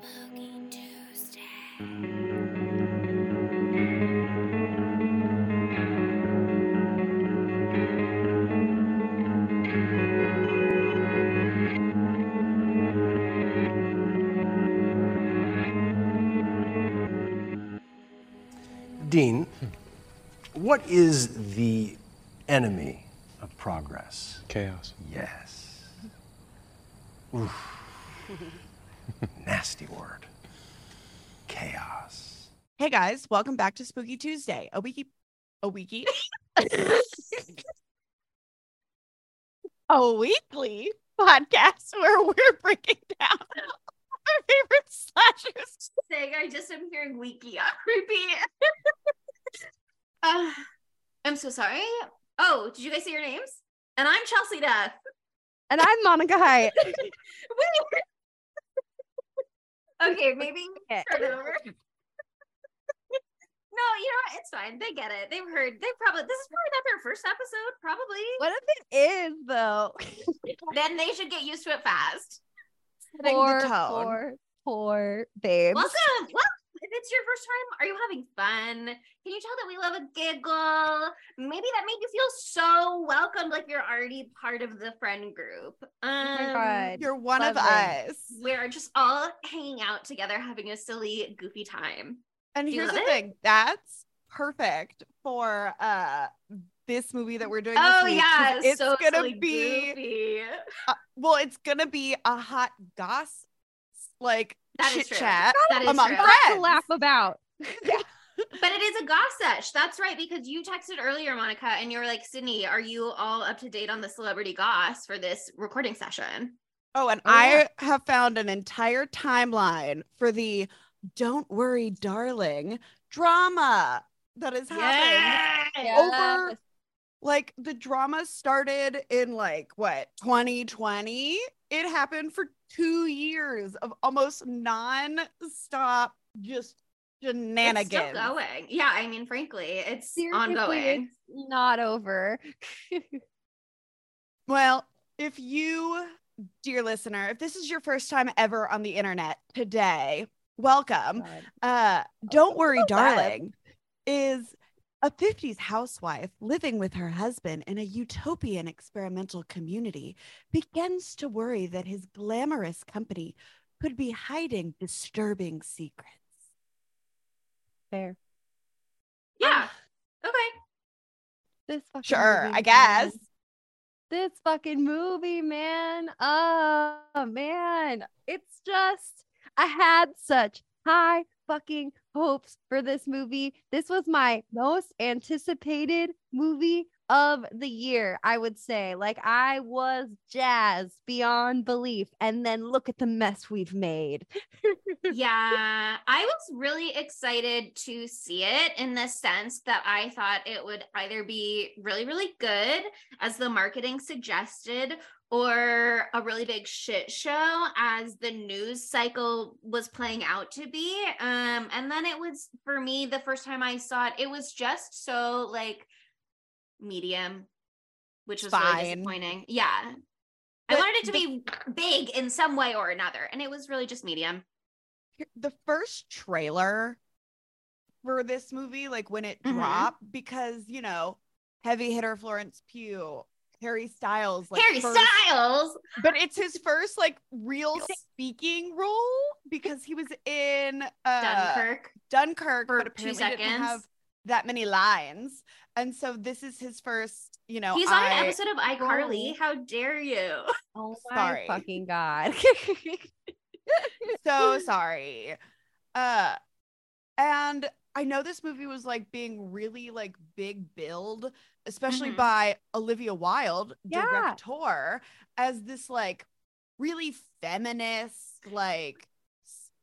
Spooky Tuesday. Dean, what is the enemy of progress? Chaos. Yes. Oof. Nasty word. Chaos. Hey guys, welcome back to Spooky Tuesday. A weeky a weeky a weekly podcast where we're breaking down our favorite slashers. saying I just am hearing weekly on repeat. uh, I'm so sorry. Oh, did you guys say your names? And I'm Chelsea Death. And I'm Monica Hyatt. okay, maybe Okay. start over. No, you know what? It's fine. They get it. They've heard. They probably this is probably not their first episode. Probably. what if it is though? Then they should get used to it fast. Setting the Poor, tone. poor, poor babes. Welcome. Well, if it's your first time, are you having fun? Can you tell that we love a giggle? Maybe that made you feel so welcomed, like you're already part of the friend group. Um, Oh my god. You're one of us. We're just all hanging out together, having a silly, goofy time. And here's the it? thing, that's perfect for uh this movie that we're doing Oh week, 'cause yeah, it's so gonna silly, be uh, well, it's gonna be a hot goss like That is chit chat That is among true. Lots to laugh about. But it is a goss sesh. That's right, because you texted earlier, Monica, and you were like, Sydney, are you all up to date on the celebrity goss for this recording session? Oh, and Oh, I have found an entire timeline for the "Don't Worry, Darling" drama that has happened. Over- Like the drama started in like what 2020. It happened for two years of almost non-stop just It's still going. Yeah, I mean, frankly, it's Seriously, ongoing. It's not over. Well, if you, dear listener, if this is your first time ever on the internet today, welcome. Uh, don't worry, so darling, is a 50s housewife living with her husband in a utopian experimental community begins to worry that his glamorous company could be hiding disturbing secrets. Fair. Yeah. Okay. This fucking Sure, movie, I guess. man. This fucking movie, man. Oh man. It's just I had such high fucking hopes for this movie. This was my most anticipated movie of the year, I would say. Like I was jazzed beyond belief. And then look at the mess we've made. yeah, I was really excited to see it in the sense that I thought it would either be really, really good, as the marketing suggested, or a really big shit show, as the news cycle was playing out to be. Um, and then it was for me the first time I saw it, it was just so like medium, which was really disappointing. Yeah. I wanted it to the- be big in some way or another, and it was really just medium. The first trailer for this movie, like when it Mhm. dropped, because you know, heavy hitter Florence Pugh, Harry Styles, like Harry first- Styles. but it's his first like real speaking role because he was in uh Dunkirk. Dunkirk, for but two apparently didn't have that many lines, and so this is his first. You know, He's on an episode of iCarly. role. How dare you? Oh Sorry. my fucking god. so sorry. Uh and I know this movie was like being really like big build, especially Mhm. by Olivia Wilde, Yeah. director, as this like really feminist, like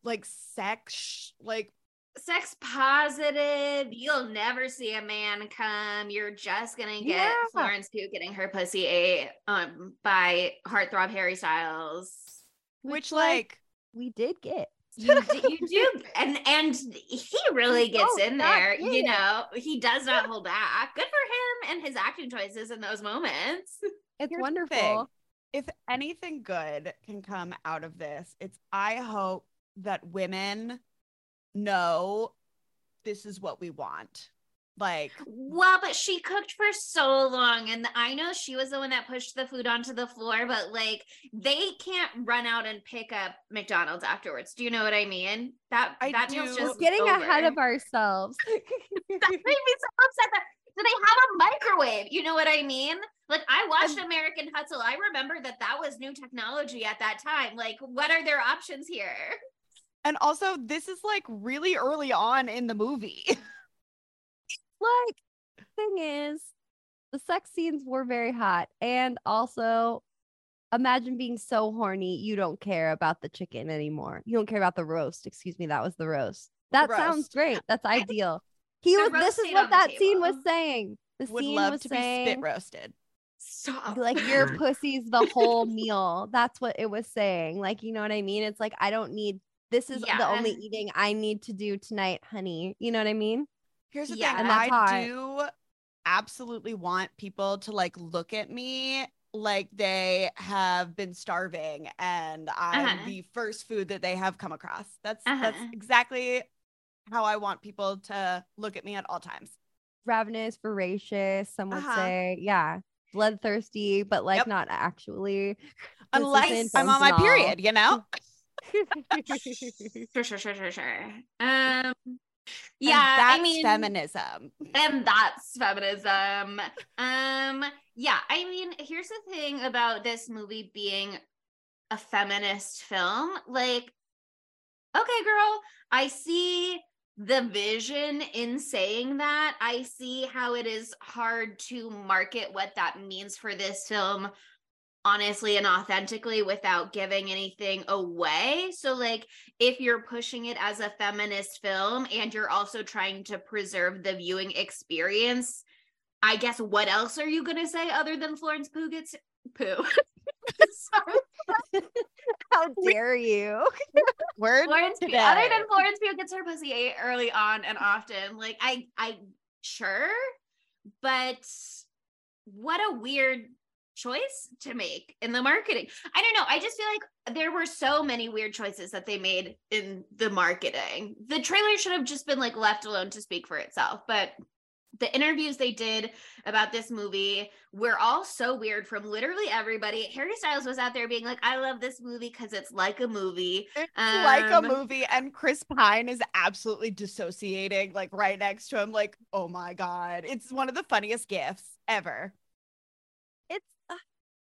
like sex like Sex positive. You'll never see a man come. You're just gonna get Yeah. Florence Pugh getting her pussy ate um by heartthrob Harry Styles. which like we did get. You, d- you do, and and he really gets does in there. get You know, he does not hold back. Good for him and his acting choices in those moments. It's Here's wonderful. if anything good can come out of this, it's I hope that women know this is what we want. Like, Well, but she cooked for so long, and I know she was the one that pushed the food onto the floor. But like, they can't run out and pick up McDonald's afterwards. Do you know what I mean? That I that meal's do. just Getting over. ahead of ourselves. that made me so upset that do they have a microwave you know what i mean like i watched american hustle i remember that that was new technology at that time like what are their options here and also, this is like really early on in the movie. like thing is the sex scenes were very hot. And also imagine being so horny you don't care about the chicken anymore. You don't care about the roast. Excuse me that was the roast. That sounds roast. great. That's ideal. He The was this is what that scene was saying. The Would scene love was to be saying spit roasted. stop. like your pussy's the whole meal. That's what it was saying. Like you know what i mean? It's like i don't need this is the only eating i need to do tonight honey. You know what i mean Here's the Yeah. thing I hot. do absolutely want people to like look at me like they have been starving and I'm Uh-huh. the first food that they have come across. That's Uh-huh. that's exactly how I want people to look at me at all times. ravenous, voracious, some would Uh-huh. say, yeah, bloodthirsty, but like Yep. not actually. Unless I'm on my dose and all. period, you know? sure sure sure sure sure um And yeah that's i mean feminism. and that's feminism. Um yeah i mean here's the thing about this movie being a feminist film. Like okay girl i see the vision in saying that. I see how it is hard to market what that means for this film honestly and authentically without giving anything away. So, like, if you're pushing it as a feminist film and you're also trying to preserve the viewing experience, I guess what else are you going to say other than Florence Pugh gets poo? How dare you? Word Florence Pugh, other than Florence Pugh gets her pussy ate early on and often. Like, I, I, sure, but what a weird choice to make in the marketing. I don't know. I just feel like there were so many weird choices that they made in the marketing. The trailer should have just been like left alone to speak for itself, but the interviews they did about this movie were all so weird from literally everybody. Harry Styles was out there being like, I love this movie because it's like a movie. It's like a Um, movie, and Chris Pine is absolutely dissociating, like right next to him. Like, oh my god, it's one of the funniest gifts ever.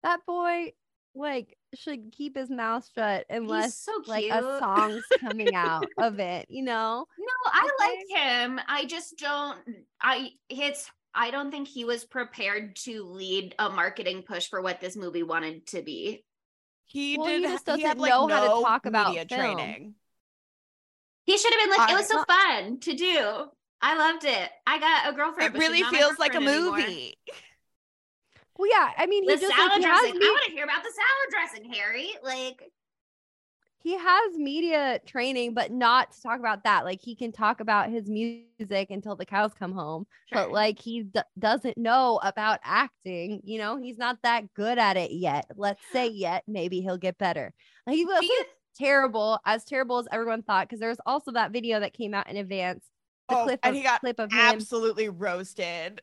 It's that boy like should keep his mouth shut unless so like a song's coming out of it, you know? No, I Okay. like him. I just don't. I it's. I don't think he was prepared to lead a marketing push for what this movie wanted to be. He Well, did. just he had doesn't like know how to talk about media film. training. He should have been like, it was so fun to do. I loved it. I got a girlfriend. It really feels like a girlfriend anymore. movie. Well, yeah, I mean, he The just salad like, he has dressing. me- I want to hear about the salad dressing, Harry. Like, he has media training, but not to talk about that. Like he can talk about his music until the cows come home, but like he d- doesn't know about acting. You know, he's not that good at it yet. Let's say yet. Maybe he'll get better. Like, he you- terrible, as terrible as everyone thought, because there was also that video that came out in advance. The Oh, clip and of, he got clip of him. Absolutely roasted.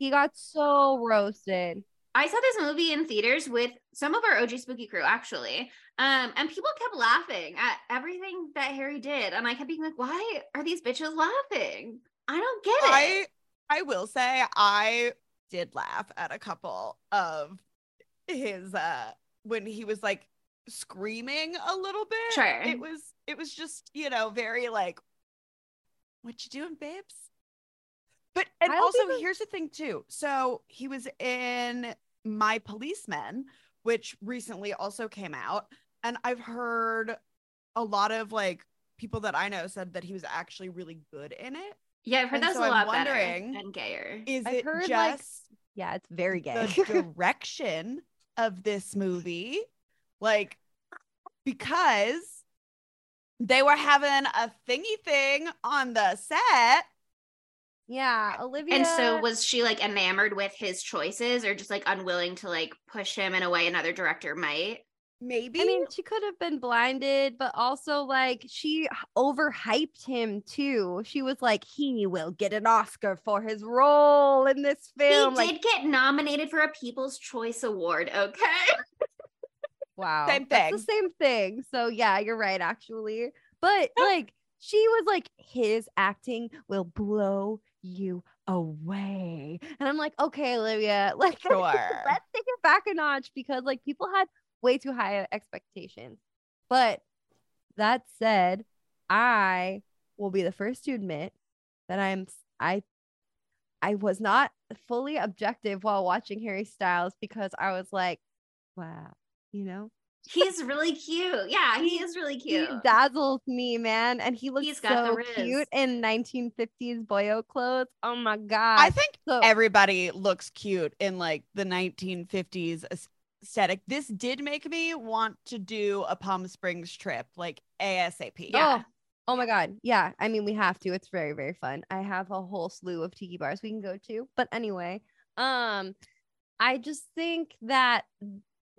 He got so roasted. I saw this movie in theaters with some of our OG Spooky crew, actually. Um, and people kept laughing at everything that Harry did. And I kept being like, why are these bitches laughing? I don't get it. I I will say I did laugh at a couple of his uh when he was like screaming a little bit. Sure. It was it was just, you know, very like what you doing, babes? But and I don't also here's the thing too. So he was in My Policeman, which recently also came out. And I've heard a lot of like people that I know said that he was actually really good in it. yeah, I've heard and that's so a I'm lot wondering- better and gayer. Is I've it heard, just like, Yeah, it's very gay. the direction of this movie? Like, because they were having a thingy thing on the set. Yeah, Olivia. And so was she like enamored with his choices or just like unwilling to like push him in a way another director might? Maybe. I mean, she could have been blinded, but also like she overhyped him too. She was like, he will get an Oscar for his role in this film. he like, did get nominated for a People's Choice Award. Okay. wow, Same that's thing. the same thing. So yeah, you're right, actually. But like, she was like, his acting will blow you away, and I'm like, okay, Olivia, like, Sure. let's take it back a notch because like people had way too high expectations. But that said, I will be the first to admit that I'm I I was not fully objective while watching Harry Styles because I was like, wow, you know, He's really cute. Yeah, he is really cute. he dazzles me, man, and he looks He's got the so riz. cute in 1950s boyo clothes. Oh my god! I think so, everybody looks cute in like the 1950s aesthetic. This did make me want to do a Palm Springs trip, like ASAP. Yeah. Oh, oh my god. Yeah. I mean, we have to. It's very, very fun. I have a whole slew of tiki bars we can go to. But anyway, um, I just think that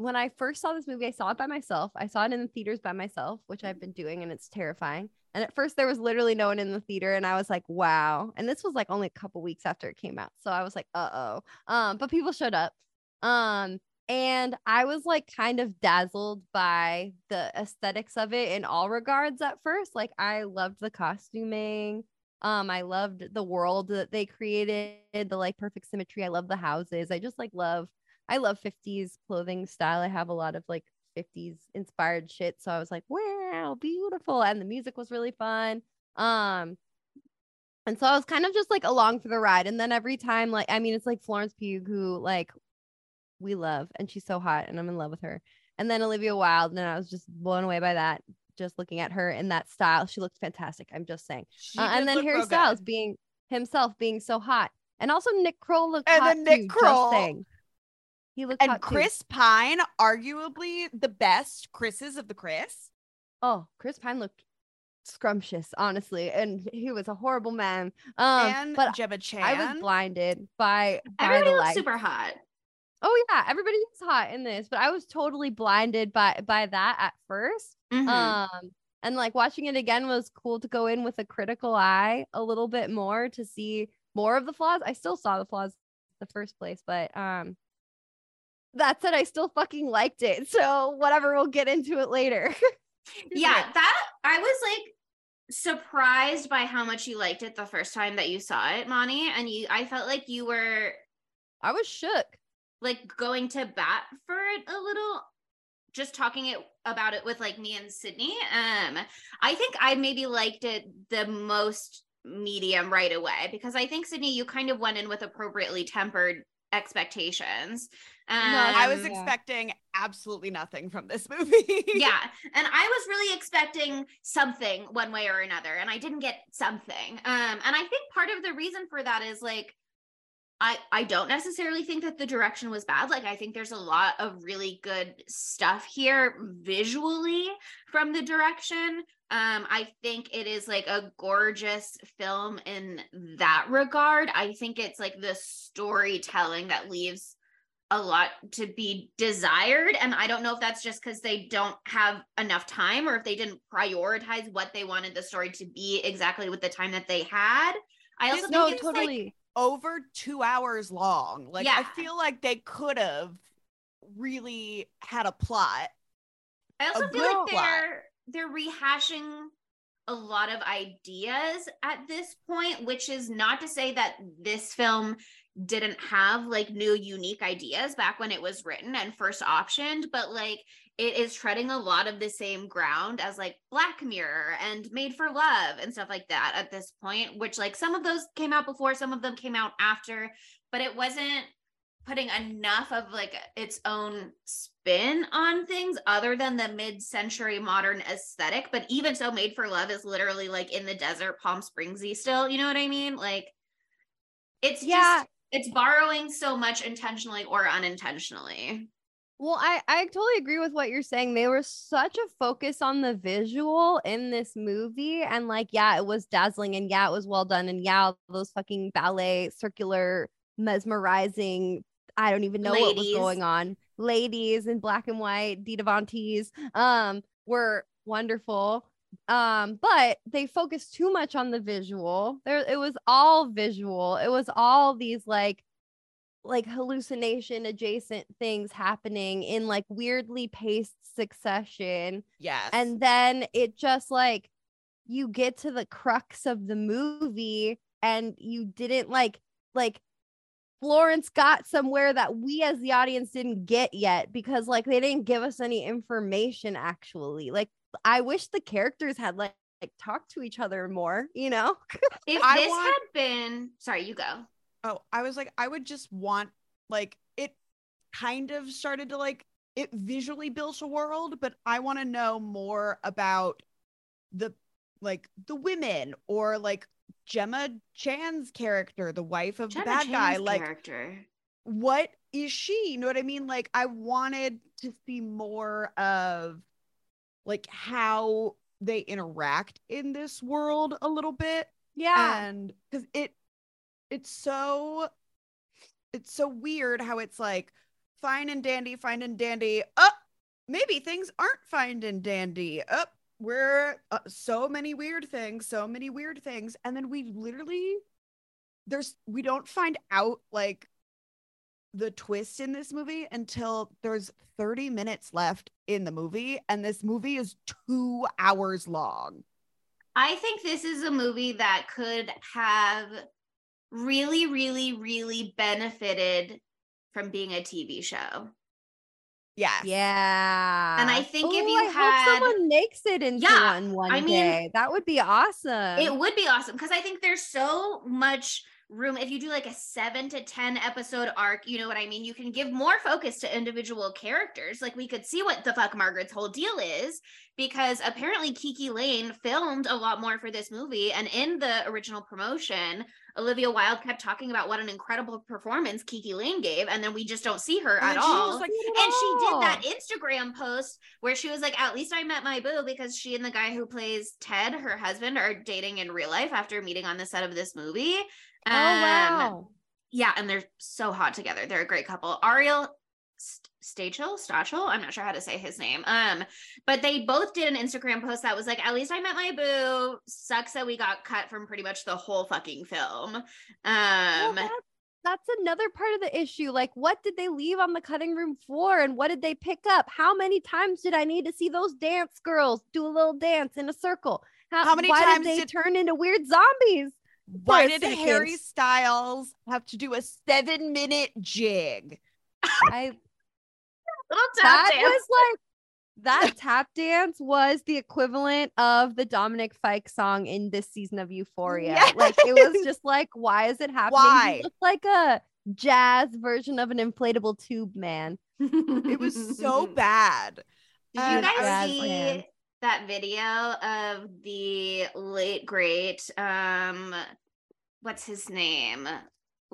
when I first saw this movie, I saw it by myself. I saw it in the theaters by myself, which I've been doing, and it's terrifying. And at first, there was literally no one in the theater, and I was like, "Wow!" And this was like only a couple weeks after it came out, so I was like, "Uh oh." Um, but people showed up. Um, and I was like kind of dazzled by the aesthetics of it in all regards at first. Like I loved the costuming. Um, I loved the world that they created, the like perfect symmetry. I love the houses. I just like love I love 50s clothing style. I have a lot of like 50s inspired shit. So I was like, wow, beautiful. And the music was really fun. Um, and so I was kind of just like along for the ride. And then every time, like, I mean, it's like Florence Pugh, who like we love, and she's so hot, and I'm in love with her. And then Olivia Wilde, and I was just blown away by that. Just looking at her in that style, she looked fantastic. I'm just saying. Uh, and then Harry. Styles being himself, being so hot, and also Nick Kroll looked And hot then Nick too, Kroll. Saying. He looked and hot too. Chris Pine, arguably the best Chris's of the Chris. Oh, Chris Pine looked scrumptious, honestly, and he was a horrible man. Um, and but Gemma Chan. I was blinded by by Everybody the looks super hot. Oh yeah, everybody is hot in this, but I was totally blinded by by that at 1st Mhm. Um, and like watching it again was cool to go in with a critical eye a little bit more to see more of the flaws. I still saw the flaws the first place, but um, that said, I still fucking liked it. So whatever, we'll get into it later. yeah, that I was like surprised by how much you liked it the first time that you saw it, Monty. And you I felt like you were I was shook. like going to bat for it a little just talking it about it with like me and Sydney. Um, I think I maybe liked it the most medium right away because I think Sydney, you kind of went in with appropriately tempered expectations. Um, I was yeah. expecting absolutely nothing from this movie. yeah, and I was really expecting something one way or another, and I didn't get something. Um, and I think part of the reason for that is like I I don't necessarily think that the direction was bad. Like I think there's a lot of really good stuff here visually from the direction. Um I think it is like a gorgeous film in that regard. I think it's like the storytelling that leaves a lot to be desired and I don't know if that's just cuz they don't have enough time or if they didn't prioritize what they wanted the story to be exactly with the time that they had. I also It's- think No, it's like totally. Over two hours long. Like I feel like they could have really had a plot. I also feel like they're they're rehashing a lot of ideas at this point, which is not to say that this film didn't have like new unique ideas back when it was written and first optioned, but like it is treading a lot of the same ground as like Black Mirror and Made for Love and stuff like that at this point, which like some of those came out before, some of them came out after, but it wasn't putting enough of like its own spin on things other than the mid-century modern aesthetic but even so made for love is literally like in the desert palm springsy still you know what i mean like it's Yeah. just it's borrowing so much intentionally or unintentionally Well, I, I totally agree with what you're saying. They were such a focus on the visual in this movie. And like, yeah, it was dazzling and yeah, it was well done. And yeah, those fucking ballet, circular, mesmerizing, I don't even know what was going on. ladies in black and white, Dita Von Teese, um, were wonderful. Um, but they focused too much on the visual. There, it was all visual. It was all these like like hallucination adjacent things happening in like weirdly paced succession Yes. and then it just like you get to the crux of the movie and you didn't like like Florence got somewhere that we as the audience didn't get yet because like they didn't give us any information actually like I wish the characters had like like talked to each other more you know If I this want- had been, sorry, you go. Oh, I was like, I would just want like it kind of started to like it visually built a world, but I want to know more about the like the women or like Gemma Chan's character, the wife of Gemma the bad guy. Like, character. what is she? You know what I mean? Like, I wanted to see more of like how they interact in this world a little bit. Yeah. And because it it's so it's so weird how it's like fine and dandy fine and dandy. Up maybe things aren't fine and dandy. Up we're uh, so many weird things so many weird things. And then we literally there's we don't find out like the twist in this movie until there's 30 minutes left in the movie and this movie is two hours long I think this is a movie that could have really, really, really benefited from being a TV show. yes Yeah. And I think if you I had- hope someone makes it into Yeah, one one I mean, day, that would be awesome. It would be awesome because I think there's so much room. If you do like a seven to 10 episode arc, you know what I mean? You can give more focus to individual characters. Like we could see what the fuck Margaret's whole deal is because apparently KiKi Layne filmed a lot more for this movie. And in the original promotion, Olivia Wilde kept talking about what an incredible performance KiKi Layne gave. And then we just don't see her And at all. like, and she did that Instagram post where she was like, "At least I met my boo," because she and the guy who plays Ted, her husband, are dating in real life after meeting on the set of this movie. Oh Um, wow. Yeah, and they're so hot together. They're a great couple. Ariel St- Stachel, Stachel, I'm not sure how to say his name. Um, but they both did an Instagram post that was like, "At least I met my boo." Sucks that we got cut from pretty much the whole fucking film. Um, Well, that's, that's another part of the issue. Like, what did they leave on the cutting room floor and what did they pick up? How many times did I need to see those dance girls do a little dance in a circle? How many why times did they did- turn into weird zombies? Why did second. Harry Styles have to do a seven minute jig? I little tap that dance. was like that tap dance was the equivalent of the Dominic Fike song in this season of Euphoria. Like it was just like, why is it happening? Why? He looked like a jazz version of an inflatable tube man. It was so bad. Did you guys Jazz see man. that video of the late great um what's his name?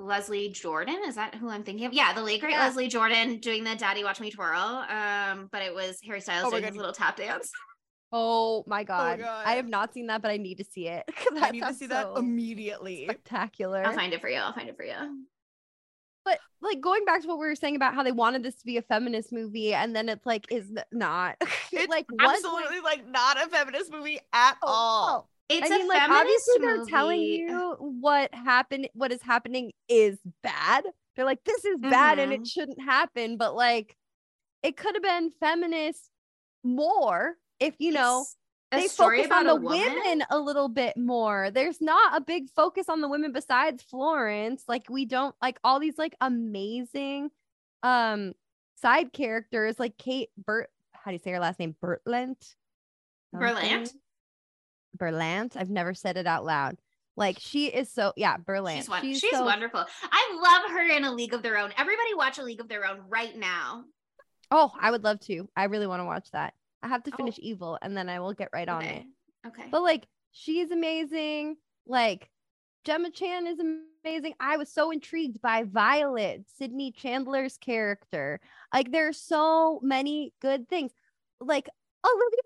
Leslie Jordan? Is that who I'm thinking of? Yeah, the late great Yeah. Leslie Jordan doing the Daddy Watch Me Twirl. Um, but it was Harry Styles Oh doing his little tap dance. Oh my god. God. I have not seen that, but I need to see it. I need to sounds see that immediately. Spectacular. I'll find it for you. I'll find it for you. but like going back to what we were saying about how they wanted this to be a feminist movie, and then it's like is not. It's like like- absolutely like not a feminist movie at Oh, all. It's I mean, a like obviously they're telling you what happened, what is happening is bad. They're like, this is bad and it shouldn't happen. But like, it could have been feminist more if you know It's they focus on the women a little bit more. There's not a big focus on the women besides Florence. Like we don't like all these like amazing um side characters like Kate Burt. How do you say her last name? Bertland. Berlant? Something? Berlant. I've never said it out loud. Like she is so yeah, Berlant. She's, won- she's, so- wonderful. I love her in A League of Their Own. Everybody watch A League of Their Own right now. Oh, I would love to. I really want to watch that. I have to Oh. finish Evil and then I will get right on it. okay. Okay. But like she's amazing. Like Gemma Chan is amazing. I was so intrigued by Violet, Sydney Chandler's character. Like there's so many good things. Like Olivia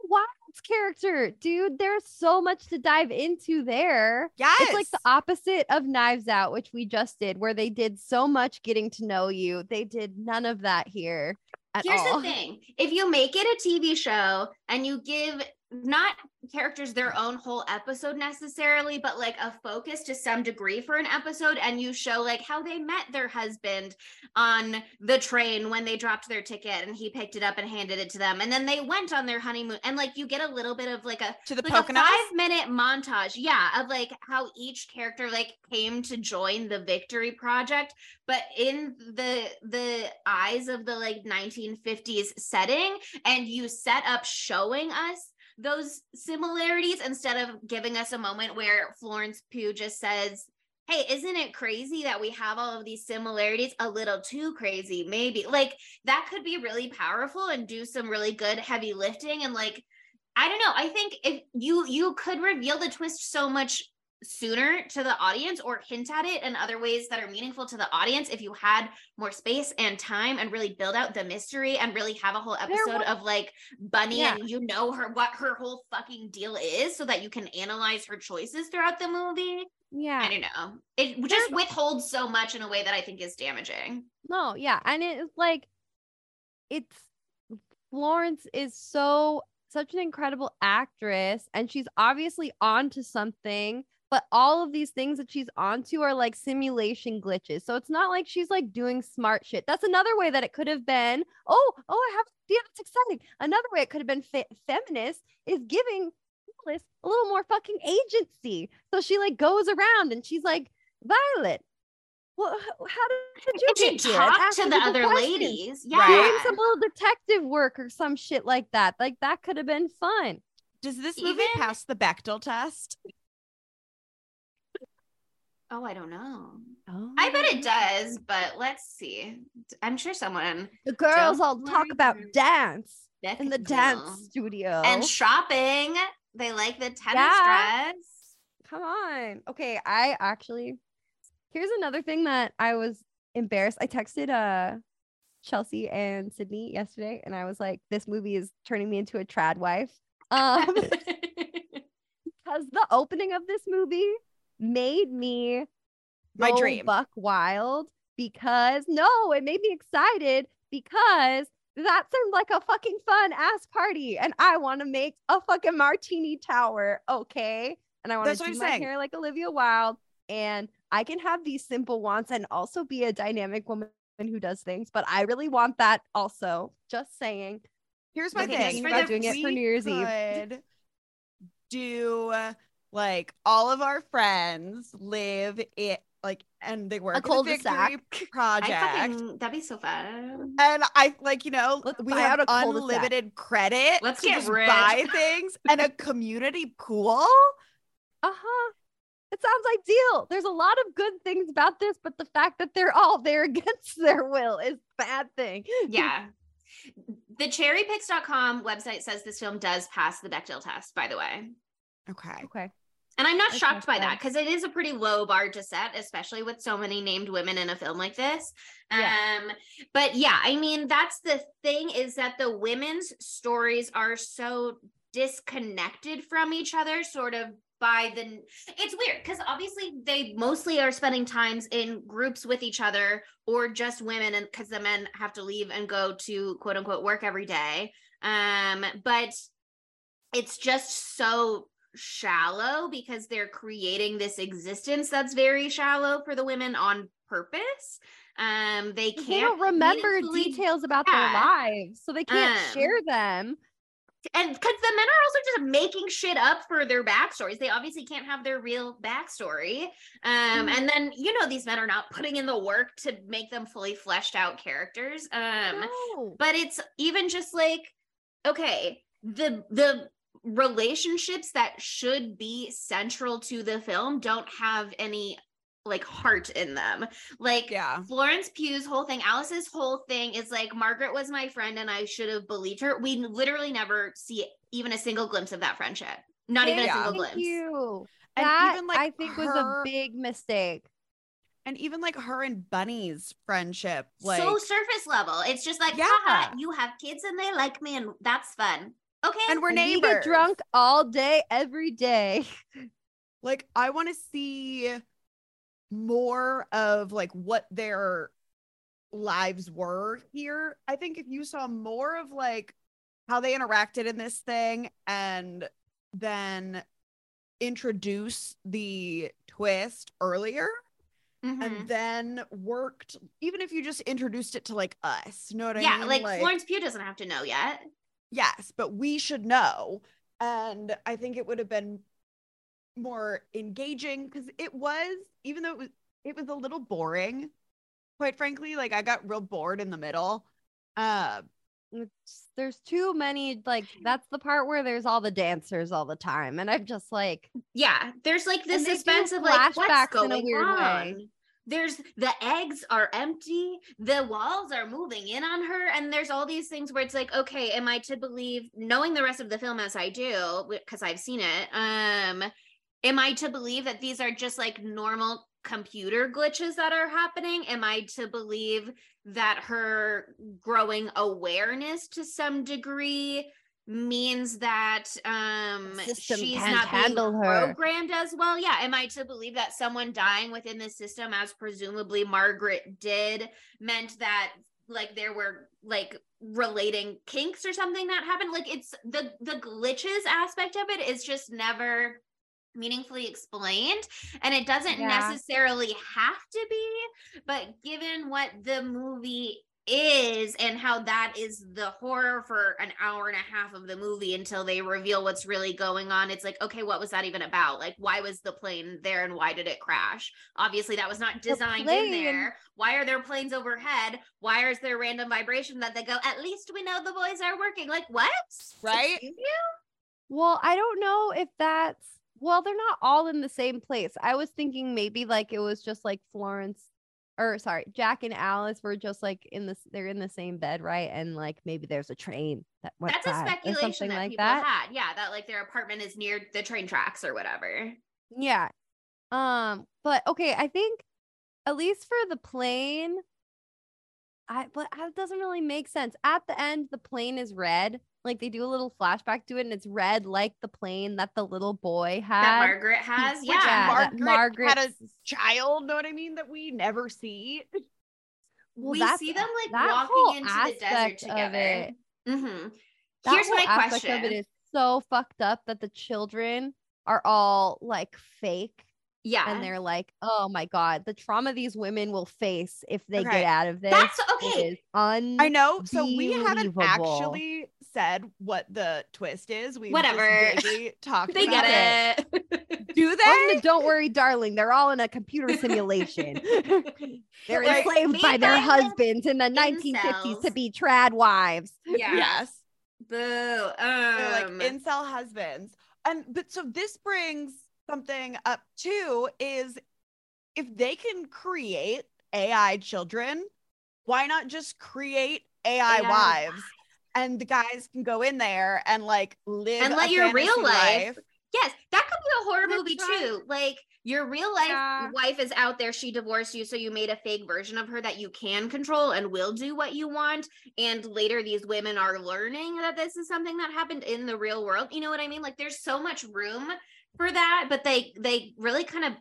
Character, dude. There's so much to dive into there. Yeah, It's like the opposite of Knives Out, which we just did, where they did so much getting to know you. They did none of that here. at Here's all. the thing if you make it a TV show and you give not characters their own whole episode necessarily, but like a focus to some degree for an episode, and you show like how they met their husband on the train when they dropped their ticket and he picked it up and handed it to them, and then they went on their honeymoon, and like you get a little bit of like a To the like a five minute montage yeah of like how each character like came to join the victory project but in the the eyes of the like 1950s setting and you set up showing us those similarities instead of giving us a moment where Florence Pugh just says hey isn't it crazy that we have all of these similarities? A little too crazy maybe. Like that could be really powerful and do some really good heavy lifting. And like I don't know. I think if you you could reveal the twist so much sooner to the audience or hint at it in other ways that are meaningful to the audience if you had more space and time and really build out the mystery and really have a whole episode wa- of like Bunny Yeah. and you know her what her whole fucking deal is so that you can analyze her choices throughout the movie. yeah. I don't know. It just withholds so much in a way that I think is damaging. No, yeah. And it's like it's Florence is so such an incredible actress and she's obviously onto something, but all of these things that she's onto are like simulation glitches. So it's not like she's like doing smart shit. That's another way that it could have been. Oh, oh, I have yeah, that's exciting. Another way it could have been fe- feminist is giving Phyllis a little more fucking agency. So she like goes around and she's like, Violet, well, how did you And she get here? talked to the other questions. ladies. Yeah. Right. Doing some little detective work or some shit like that. Like that could have been fun. Does this movie Even- pass the Bechdel test? Oh, I don't know. Oh. I bet it does, but let's see. I'm sure someone The girls all talk about dance Beck in the will. dance studio. and shopping. They like the tennis Yeah. dress. Come on. Okay, I actually here's another thing that I was embarrassed. I texted uh Chelsea and Sydney yesterday and I was like, this movie is turning me into a trad wife. Um because the opening of this movie made me My dream. buck wild because no, it made me excited because that seemed like a fucking fun ass party and I want to make a fucking martini tower, okay? And I want to do my saying. hair like Olivia Wilde and I can have these simple wants and also be a dynamic woman who does things, but I really want that also. Just saying. Here's my thing. for about doing it for New Year's Eve. Do like all of our friends live it like and they work a the cul-de-sac. Victory I project. fucking that'd be so fun. And I like, you know, Let's we buy have out cul-de-sac. unlimited credit. Let's to get just rich. buy things and a community pool. Uh-huh. It sounds ideal. There's a lot of good things about this, but the fact that they're all there against their will is a bad thing. Yeah. The cherrypicks.com website says this film does pass the Bechdel test, by the way. Okay. Okay. And I'm not Okay, shocked by that because it is a pretty low bar to set, especially with so many named women in a film like this. Yeah. Um, but yeah, I mean, that's the thing is that the women's stories are so disconnected from each other, sort of by the it's weird because obviously they mostly are spending times in groups with each other or just women and because the men have to leave and go to quote unquote work every day. Um, but it's just so shallow because they're creating this existence that's very shallow for the women on purpose. Um, they can't They don't remember details about Yeah. their lives, so they can't Um, share them. and because the men are also just making shit up for their backstories they obviously can't have their real backstory um Mhm. and then you know these men are not putting in the work to make them fully fleshed out characters um no. but it's even just like okay the the relationships that should be central to the film don't have any like heart in them like Yeah. Florence Pugh's whole thing, Alice's whole thing is like Margaret was my friend and I should have believed her. We literally never see even a single glimpse of that friendship. Not even a Yeah. single Thank glimpse. you. And that even, like, I think was a big mistake. And even like her and Bunny's friendship, like so surface level. It's just like, Yeah. you have kids and they like me and that's fun. Okay. and we're And we neighbors. get drunk all day, every day. Like I want to see more of like what their lives were here. I think if you saw more of like how they interacted in this thing and then introduce the twist earlier Mhm. and then worked even if you just introduced it to like us you know what i mean. yeah, mean like, Florence Pugh doesn't have to know yet. Yes but we should know. And i think it would have been more engaging because it was even though it was it was a little boring quite frankly like i got real bored in the middle. Uh It's, there's too many like that's the part where there's all the dancers all the time and i'm just like Yeah, there's like this And suspense of like what's flashbacks in going a weird way. There's the eggs are empty, the walls are moving in on her, and there's all these things where it's like, okay, am I to believe, knowing the rest of the film as I do, because I've seen it, um, am I to believe that these are just like normal computer glitches that are happening? Am I to believe that her growing awareness to some degree means that um she's not being her. programmed as well yeah am i to believe that someone dying within the system as presumably margaret did meant that like there were like relating kinks or something that happened like it's the the glitches aspect of it is just never meaningfully explained and it doesn't Yeah. necessarily have to be but given what the movie is and how that is the horror for an hour and a half of the movie until they reveal what's really going on. It's like okay what was that even about? Like why was the plane there and why did it crash? Obviously that was not The designed in there. Why are there planes overhead? Why is there random vibration that they go at least we know the boys are working. Like what? Right? You? well i don't know if that's well they're not all in the same place. I was thinking maybe like it was just like florence or sorry jack and alice were just like in this they're in the same bed right and like maybe there's a train that went that's a by or speculation that like people that had yeah that like their apartment is near the train tracks or whatever Yeah. Um, but okay, I think at least for the plane, I but it doesn't really make sense. At the end, the plane is red. Like they do a little flashback to it, and it's red like the plane that the little boy had. that margaret has Which yeah Yeah, that margaret, had a Margaret's- child know what i mean that we never see Well, we see them like that whole walking into the desert aspect of together it- hmm here's my aspect question of it is so fucked up that the children are all like fake yeah and they're like, oh my god, the trauma these women will face if they Okay. get out of this. That's okay. Is un- I know. So we haven't actually said what the twist is. We Whatever. talked. they about get it. it Do Welcome they? to Don't worry, darling. They're all in a computer simulation. They're Like, enslaved by their husbands in the 1950s to be trad wives. yeah Yes. boo They're like um incel husbands. And but so this brings something up too is if they can create AI children, why not just create AI, AI wives? And the guys can go in there and like live And a let your real fantasy life Yes, that could be a horror They're movie trying- too. Like your real life Yeah. wife is out there, she divorced you, so you made a fake version of her that you can control and will do what you want. And later, these women are learning that this is something that happened in the real world. You know what I mean? Like there's so much room for that, but they they really kind of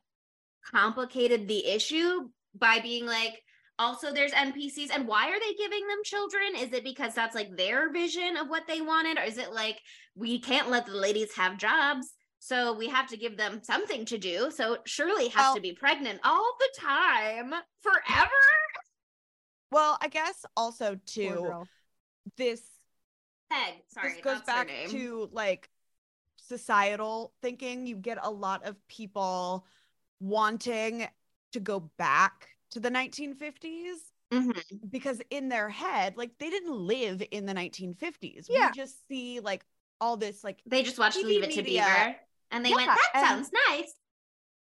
complicated the issue by being like also there's npcs and why are they giving them children? Is it because that's like their vision of what they wanted or is it like we can't let the ladies have jobs so we have to give them something to do so surely has Well- to be pregnant all the time forever? Well, I guess also Poor too this Peg, sorry this goes back to like societal thinking. You get a lot of people wanting to go back to the 1950s Mhm. because in their head, like they didn't live in the 1950s. Yeah. We just see like all this like they just watched TV leave it to media. beaver and they went Yeah, that and- sounds nice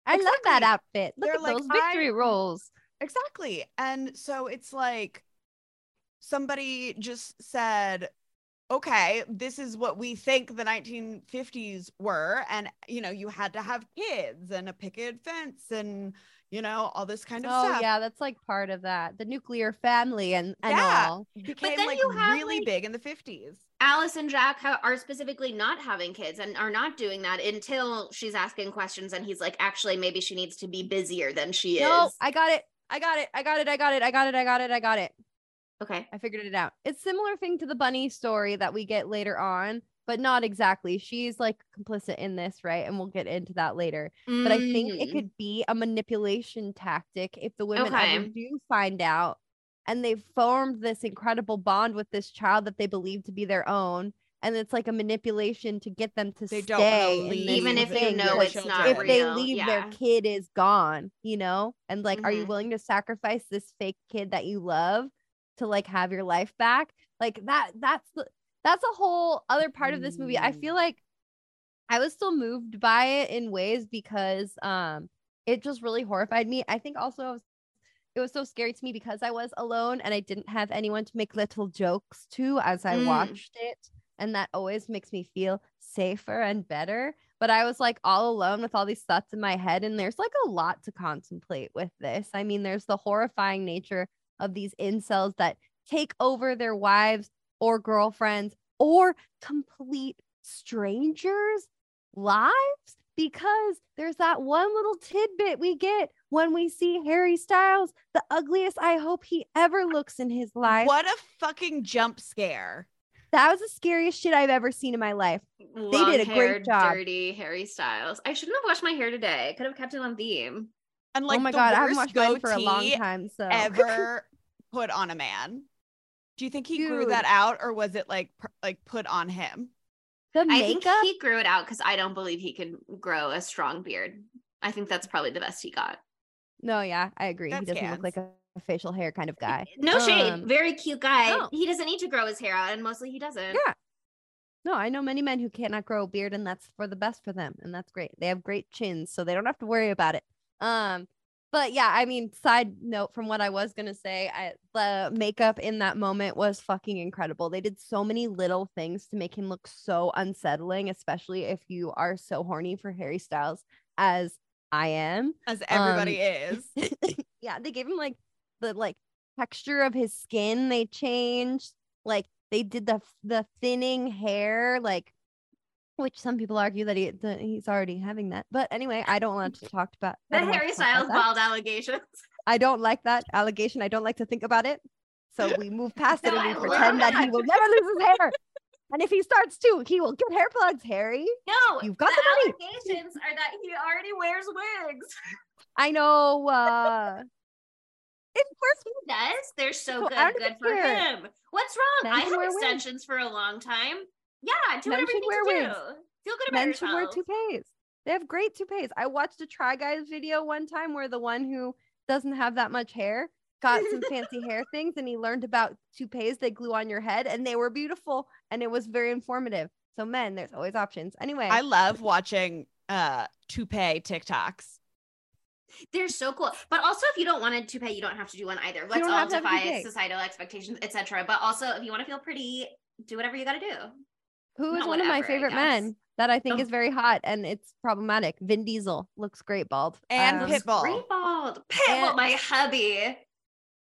I love that outfit. Look They're at like, those victory I- rolls. Exactly. And so it's like somebody just said, okay, this is what we think the 1950s were. And, you know, you had to have kids and a picket fence and, you know, all this kind of stuff. Oh stuff. yeah, that's like part of that. The nuclear family and, and Yeah. all. Became then like you have, really like- big in the 50s. Alice and Jack ha- are specifically not having kids and are not doing that until she's asking questions and he's like, actually, maybe she needs to be busier than she is. No, is. I got it. I got it. I got it. I got it. I got it. I got it. I got it. Okay. I figured it out. It's similar thing to the bunny story that we get later on, but not exactly. She's like complicit in this, right? And we'll get into that later. But I think it Mm. could be a manipulation tactic if the women ever do find out and they've formed this incredible bond with this child that they believe to be their own. And it's like a manipulation to get them to They don't stay, leave even if they know it's children. not if they leave yeah. their kid is gone you know and like are you Mhm. willing to sacrifice this fake kid that you love to like have your life back like that that's the that's a whole other part of this movie. I feel Mm. like i was still moved by it in ways because um it just really horrified me. I think also it was so scary to me because i was alone and i didn't have anyone to make little jokes to as i Mm. watched it. And that always makes me feel safer and better. But i was like all alone with all these thoughts in my head and there's like a lot to contemplate with this. I mean there's the horrifying nature of these incels that take over their wives or girlfriends or complete strangers lives because there's that one little tidbit we get when we see Harry Styles, the ugliest I hope he ever looks in his life. What a fucking jump scare. That was the scariest shit I've ever seen in my life. Long did a great job. Dirty Harry Styles. I shouldn't have washed my hair today. I could have kept it on theme. And oh like oh my the god, I haven't washed watched mine for a long time. So ever put on a man. Do you think he grew that out or was it like pr- like put on him? the makeup? I think he grew it out because I don't believe he can grow a strong beard. I think that's probably the best he got. no, yeah, I agree. That he doesn't scans. look like a, a facial hair kind of guy. No shade. Um, Very cute guy. no. He doesn't need to grow his hair out, and mostly he doesn't. Yeah. No, I know many men who cannot grow a beard, and that's for the best for them, and that's great. They have great chins, so they don't have to worry about it. Um, but yeah, I mean, side note from what I was gonna say, I, the makeup in that moment was fucking incredible. They did so many little things to make him look so unsettling, especially if you are so horny for Harry Styles as I am. As everybody Um, is. yeah, they gave him like the like texture of his skin. They changed like they did the the thinning hair, like which some people argue that he that he's already having that. But anyway, I don't want to talk about The I don't want Harry to talk about Styles that. bald allegations. I don't like that allegation. I don't like to think about it. So we move past it and we I pretend that he will never lose his hair. And if he starts to, he will get hair plugs, Harry. No, You've got the, the money. allegations are that he already wears wigs. I know. uh Of course, He does. They're so So good. Good for care. him. What's wrong? Men I had wear wigs. extensions for a long time. Yeah, do Men whatever you wear need to wigs. do. Feel good about men yourself. should wear toupees. They have great toupees. I watched a Try Guys video one time where the one who doesn't have that much hair got some fancy hair things and he learned about toupees they glue on your head and they were beautiful and it was very informative. So men, there's always options. Anyway, I love watching uh toupee TikToks. They're so cool. But also, if you don't want a toupee, you don't have to do one either. Let's don't all have to have a defy societal expectations, etc. But also, if you want to feel pretty, do whatever you got to do. Who is not one of my favorite men that I think Oh. is very hot and it's problematic? Vin Diesel looks great bald. And Um, Pitbull. Great bald. Pitbull, And- my hubby.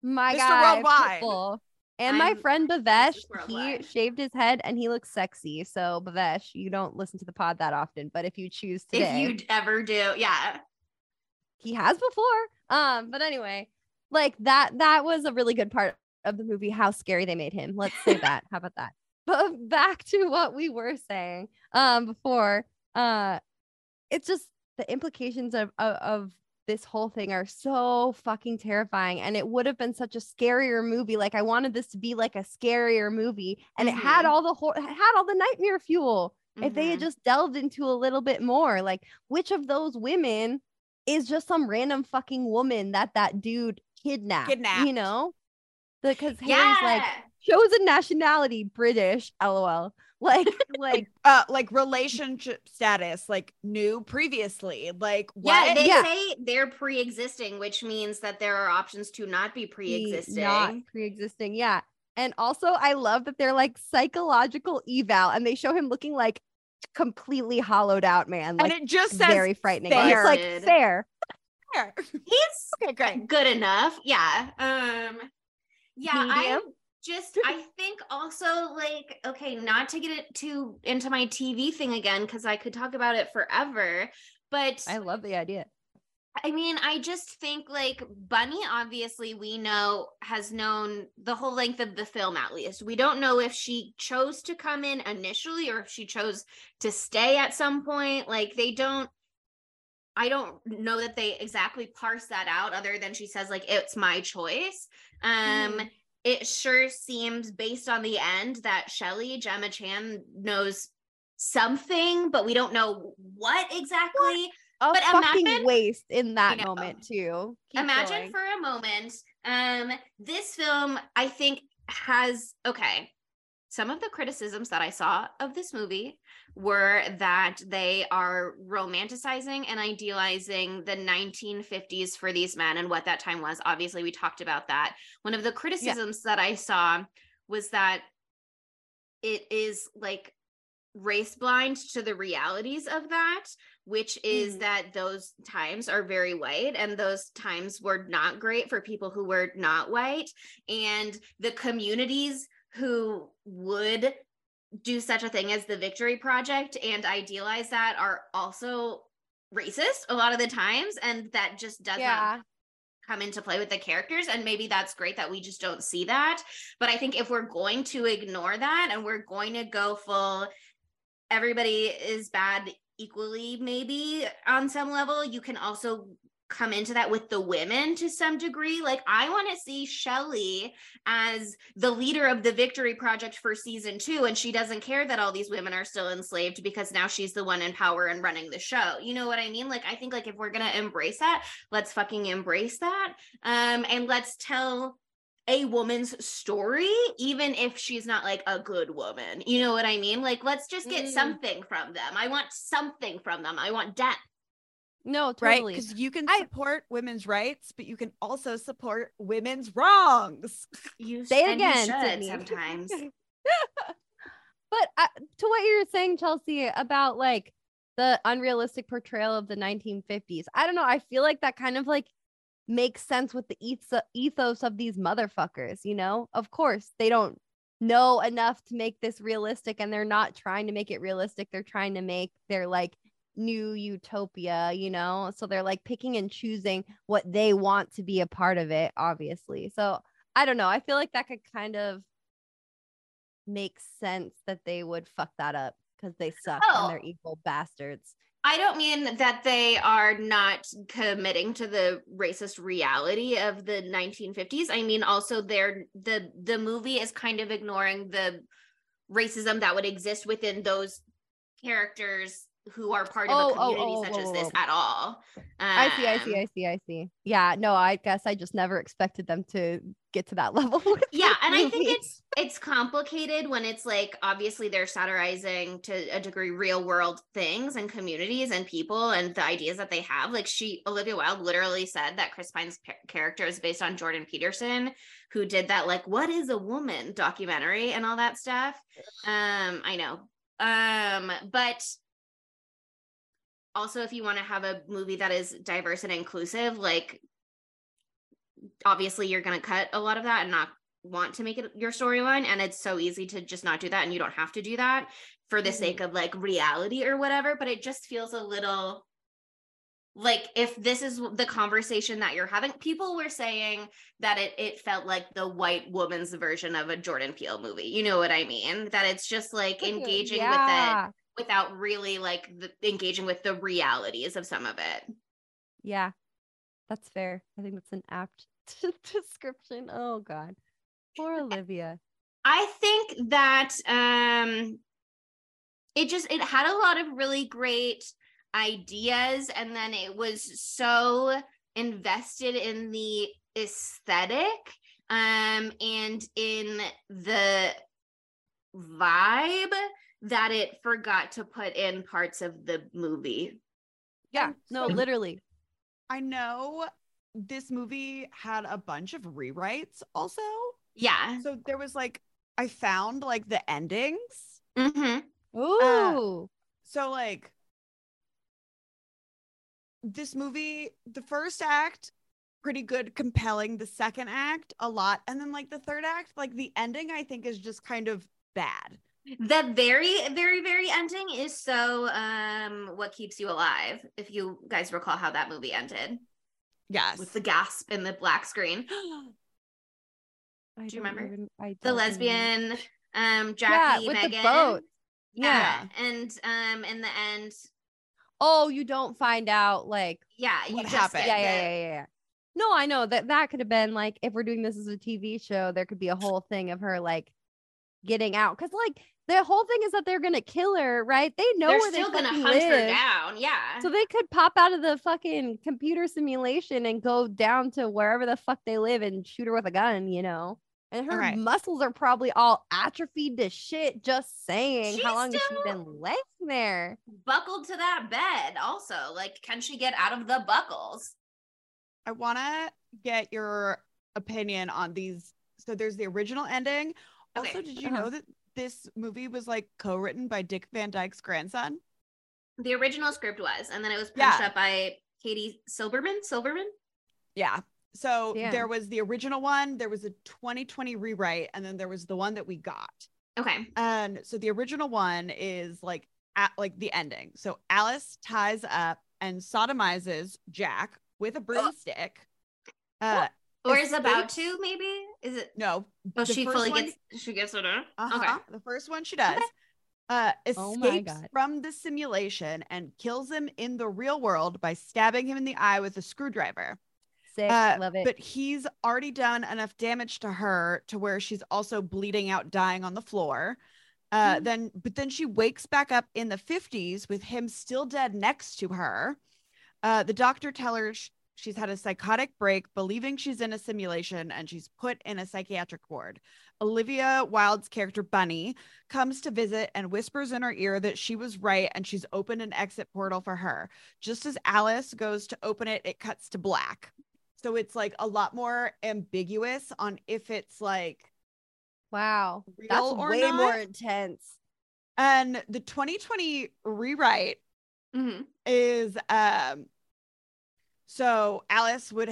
my Mr. guy, Worldwide. Pitbull. And my I'm friend Bavesh, he shaved his head and he looks sexy. So Bavesh, you don't listen to the pod that often, but if you choose to, If you ever do, yeah. he has before. Um, but anyway, like that that was a really good part of the movie, how scary they made him. Let's say that. How about that? But back to what we were saying um before. Uh it's just the implications of, of of this whole thing are so fucking terrifying and it would have been such a scarier movie like i wanted this to be like a scarier movie and it had Mhm. all the it had all the nightmare fuel if they had Mhm. just delved into a little bit more like which of those women is just some random fucking woman that that dude kidnapped, Kidnapped. you know because yeah. harry's like chosen nationality british lol like like Uh like relationship status, like new previously. Like what? Yeah, they Yeah. say they're pre-existing, which means that there are options to not be be pre-existing. not pre-existing yeah and also i love that they're like psychological eval and they show him looking like completely hollowed out man like and it just says very frightening fair. it's like Fair. fair fair. He's okay, great. good enough. Yeah. Um yeah, I Medium? Just I think also like okay, not to get it too into my TV thing again cuz I could talk about it forever, but i love the idea I mean, I just think like Bunny, obviously, we know has known the whole length of the film at least. We don't know if she chose to come in initially or if she chose to stay at some point. Like, they don't, I don't know that they exactly parse that out other than she says, like, it's my choice. Um, mm. It sure seems based on the end that Shelly, Gemma Chan, knows something, but we don't know what exactly. What? a but fucking imagine, waste in that moment too. Keep imagine going. for a moment. Um, this film, I think, has okay. Some of the criticisms that I saw of this movie were that they are romanticizing and idealizing the 1950s for these men and what that time was. Obviously, we talked about that. One of the criticisms yeah. that I saw was that it is like race blind to the realities of that which is mm. that those times are very white and those times were not great for people who were not white and the communities who would do such a thing as the victory project and idealize that are also racist a lot of the times and that just doesn't yeah. come into play with the characters and maybe that's great that we just don't see that but i think if we're going to ignore that and we're going to go full everybody is bad equally maybe on some level you can also come into that with the women to some degree like i want to see shelly as the leader of the victory project for season 2 and she doesn't care that all these women are still enslaved because now she's the one in power and running the show you know what i mean like i think like if we're going to embrace that let's fucking embrace that um and let's tell a woman's story, even if she's not like a good woman. You know what I mean? Like, let's just get mm. something from them. I want something from them. I want depth. No, totally. Right? Because you can support I, women's rights, but you can also support women's wrongs. You say it again sometimes. but uh, to what you're saying, Chelsea, about like the unrealistic portrayal of the 1950s, I don't know. I feel like that kind of like makes sense with the ethos of these motherfuckers, you know? Of course, they don't know enough to make this realistic and they're not trying to make it realistic. They're trying to make their like new utopia, you know? So they're like picking and choosing what they want to be a part of it, obviously. So I don't know. I feel like that could kind of make sense that they would fuck that up because they suck oh. and they're oh. evil bastards. I don't mean that they are not committing to the racist reality of the 1950s. I mean also they're the the movie is kind of ignoring the racism that would exist within those characters who are part of oh, a oh, community oh, oh, such as this at all. Um, I see, I see, I see, I see. Yeah, no, I guess I just never expected them to get to that level. yeah, and I think it's it's complicated when it's like obviously they're satirizing to a degree real world things and communities and people and the ideas that they have. Like she Olivia Wilde literally said that Chris Pine's p- character is based on Jordan Peterson, who did that like what is a woman documentary and all that stuff. Um, I know. Um, but also if you want to have a movie that is diverse and inclusive like obviously you're going to cut a lot of that and not want to make it your storyline and it's so easy to just not do that and you don't have to do that for the mm-hmm. sake of like reality or whatever but it just feels a little like if this is the conversation that you're having people were saying that it it felt like the white woman's version of a Jordan Peele movie you know what i mean that it's just like engaging yeah. with it without really like the, engaging with the realities of some of it. Yeah, that's fair. I think that's an apt description. Oh God, poor Olivia. I think that um, it just it had a lot of really great ideas, and then it was so invested in the aesthetic um and in the vibe that it forgot to put in parts of the movie. Yeah, no, literally. I know this movie had a bunch of rewrites also. Yeah. So there was like I found like the endings. Mm-hmm. Ooh. Uh, so like this movie, the first act, pretty good, compelling. The second act, a lot. And then like the third act, like the ending, I think is just kind of bad The very, very, very ending is so um what keeps you alive, if you guys recall how that movie ended. Yes. With the gasp in the black screen. Do you remember? even- The remember. lesbian um Yeah, Jackie with Megan. the boat. Yeah. And um in the end, Oh, you don't find out like yeah, you What just happened? yeah, yeah, yeah, yeah, yeah. No, I know that that could have been like if we're doing this as a TV show, there could be a whole thing of her like getting out because like the whole thing is that they're gonna kill her, right? They know They're where still they gonna fucking hunt her down. Yeah. So they could pop out of the fucking computer simulation and go down to wherever the fuck they live and shoot her with a gun, you know. And her Okay. muscles are probably all atrophied to shit. Just saying, She's how long has she still- been laying there? buckled to that bed also. Like, can she get out of the buckles? I want to get your opinion on these. So there's the original ending. Okay. Also, did you Uh-huh. know that this movie was like co-written by Dick Van Dyke's grandson? The original script was, and then it was Yeah. up by Katie Silverman. Silverman. Yeah. So Damn. there was the original one, there was a 2020 rewrite, and then there was the one that we got. Okay. And so the original one is like at like the ending. So Alice ties up and sodomizes Jack with a broomstick. Uh Or is about to maybe? Is it? no. Oh, the she fully one- gets. She gets it. huh? Uh-huh. Okay. The first one she does. Uh, Oh escapes God. from the simulation and kills him in the real world by stabbing him in the eye with a screwdriver. Sick, Uh, love it. But he's already done enough damage to her to where she's also bleeding out, dying on the floor. Uh, Mm. Then, but then she wakes back up in the 50s with him still dead next to her. Uh, the doctor tells her sh- she's had a psychotic break, believing she's in a simulation, and she's put in a psychiatric ward. Olivia Wilde's character Bunny comes to visit and whispers in her ear that she was right and she's opened an exit portal for her. Just as Alice goes to open it, it cuts to black. So it's like a lot more ambiguous on if it's like wow. real That's or way not. more intense. and the 2020 rewrite hmm is um so Alice would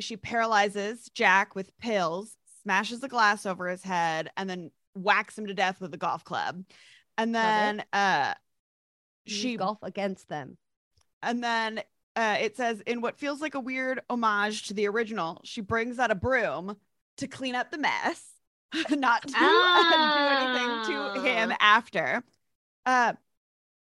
she paralyzes Jack with pills, smashes a glass over his head, and then whacks him to death with a golf club. And then uh Use she golf against them. and then uh, it says in what feels like a weird homage to the original, she brings out a broom to clean up the mess, not to do anything to him Oh. after. Uh,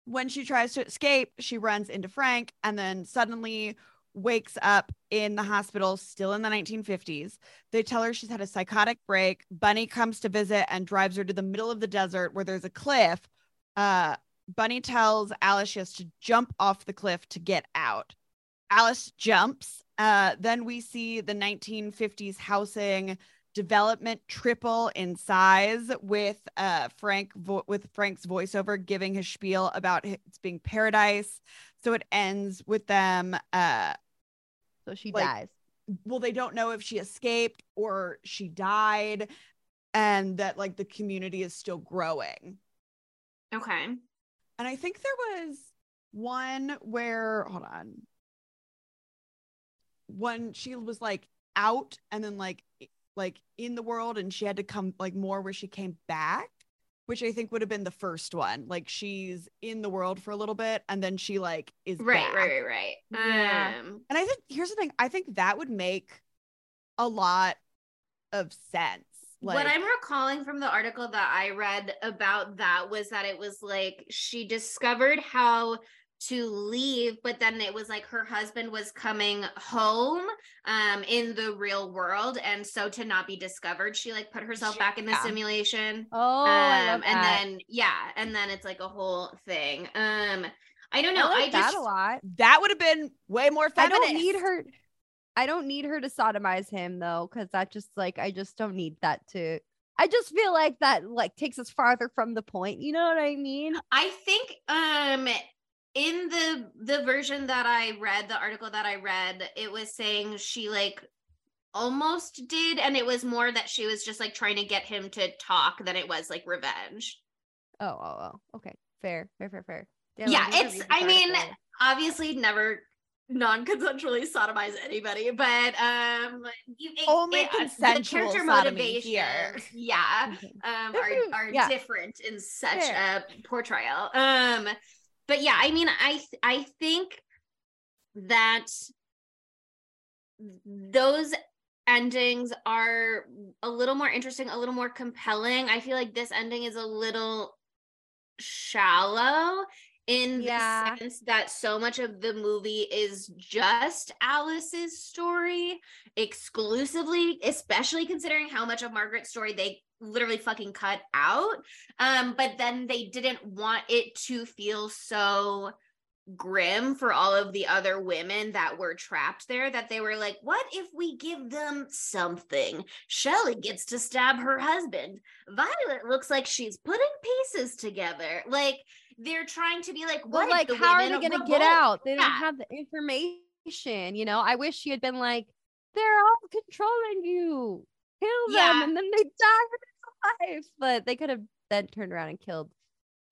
when she tries to escape, she runs into Frank and then suddenly wakes up in the hospital, still in the 1950s. They tell her she's had a psychotic break. Bunny comes to visit and drives her to the middle of the desert where there's a cliff. Uh, Bunny tells Alice she has to jump off the cliff to get out. Alice jumps. Uh, then we see the 1950s housing development triple in size with uh Frank vo- with Frank's voiceover giving his spiel about it being paradise. So it ends with them uh So she like, dies. well they don't know if she escaped or she died and that like the community is still growing. Okay. And I think there was one where, hold on, when she was like out and then like like in the world and she had to come like more where she came back, which I think would have been the first one. Like she's in the world for a little bit and then she like is Right. back. Right. Right. Right. Yeah. Um. And I think here's the thing, I think that would make a lot of sense. Like what I'm recalling from the article that I read about that was that it was like she discovered how to leave, but then it was like her husband was coming home um in the real world. And so to not be discovered, she like put herself back in the Yeah. simulation. Oh, um and then yeah, and then it's like a whole thing. Um I don't I know. like I, that just a lot. that would have been way more I don't need her. I don't need her to sodomize him though, because that just like I just don't need that to. I just feel like that like takes us farther from the point. You know what I mean? I think um in the the version that I read, the article that I read, it was saying she like almost did and it was more that she was just like trying to get him to talk than it was like revenge. Oh, oh, oh. Okay, fair, fair, fair, fair. Yeah, to it's- I mean, article. Obviously never non-consensually sodomize anybody, but um, you, it- Only it- uh, consensual the character motivations, yeah, Okay. um, are are Yeah. different in such Fair. a portrayal. Um, but yeah, I mean, I I think that those endings are a little more interesting, a little more compelling. I feel like this ending is a little shallow in Yeah. the sense that so much of the movie is just Alice's story exclusively, especially considering how much of Margaret's story they literally fucking cut out. Um, but then they didn't want it to feel so grim for all of the other women that were trapped there that they were like, what if we give them something? Shelley gets to stab her husband. Violet looks like she's putting pieces together. Like they're trying to be like, what if like, how are they going to get out? They don't have the information. You know, I wish she had been like, they're all controlling you. Kill them, Yeah. and then they die in life. But they could have then turned around and killed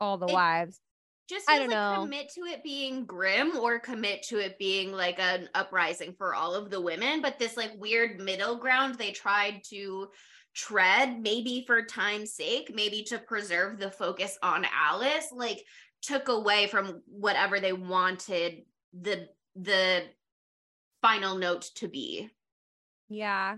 all the It- wives. just I don't like know. commit to it being grim or commit to it being like an uprising for all of the women but this like weird middle ground they tried to tread maybe for time's sake maybe to preserve the focus on alice like took away from whatever they wanted the the final note to be. Yeah.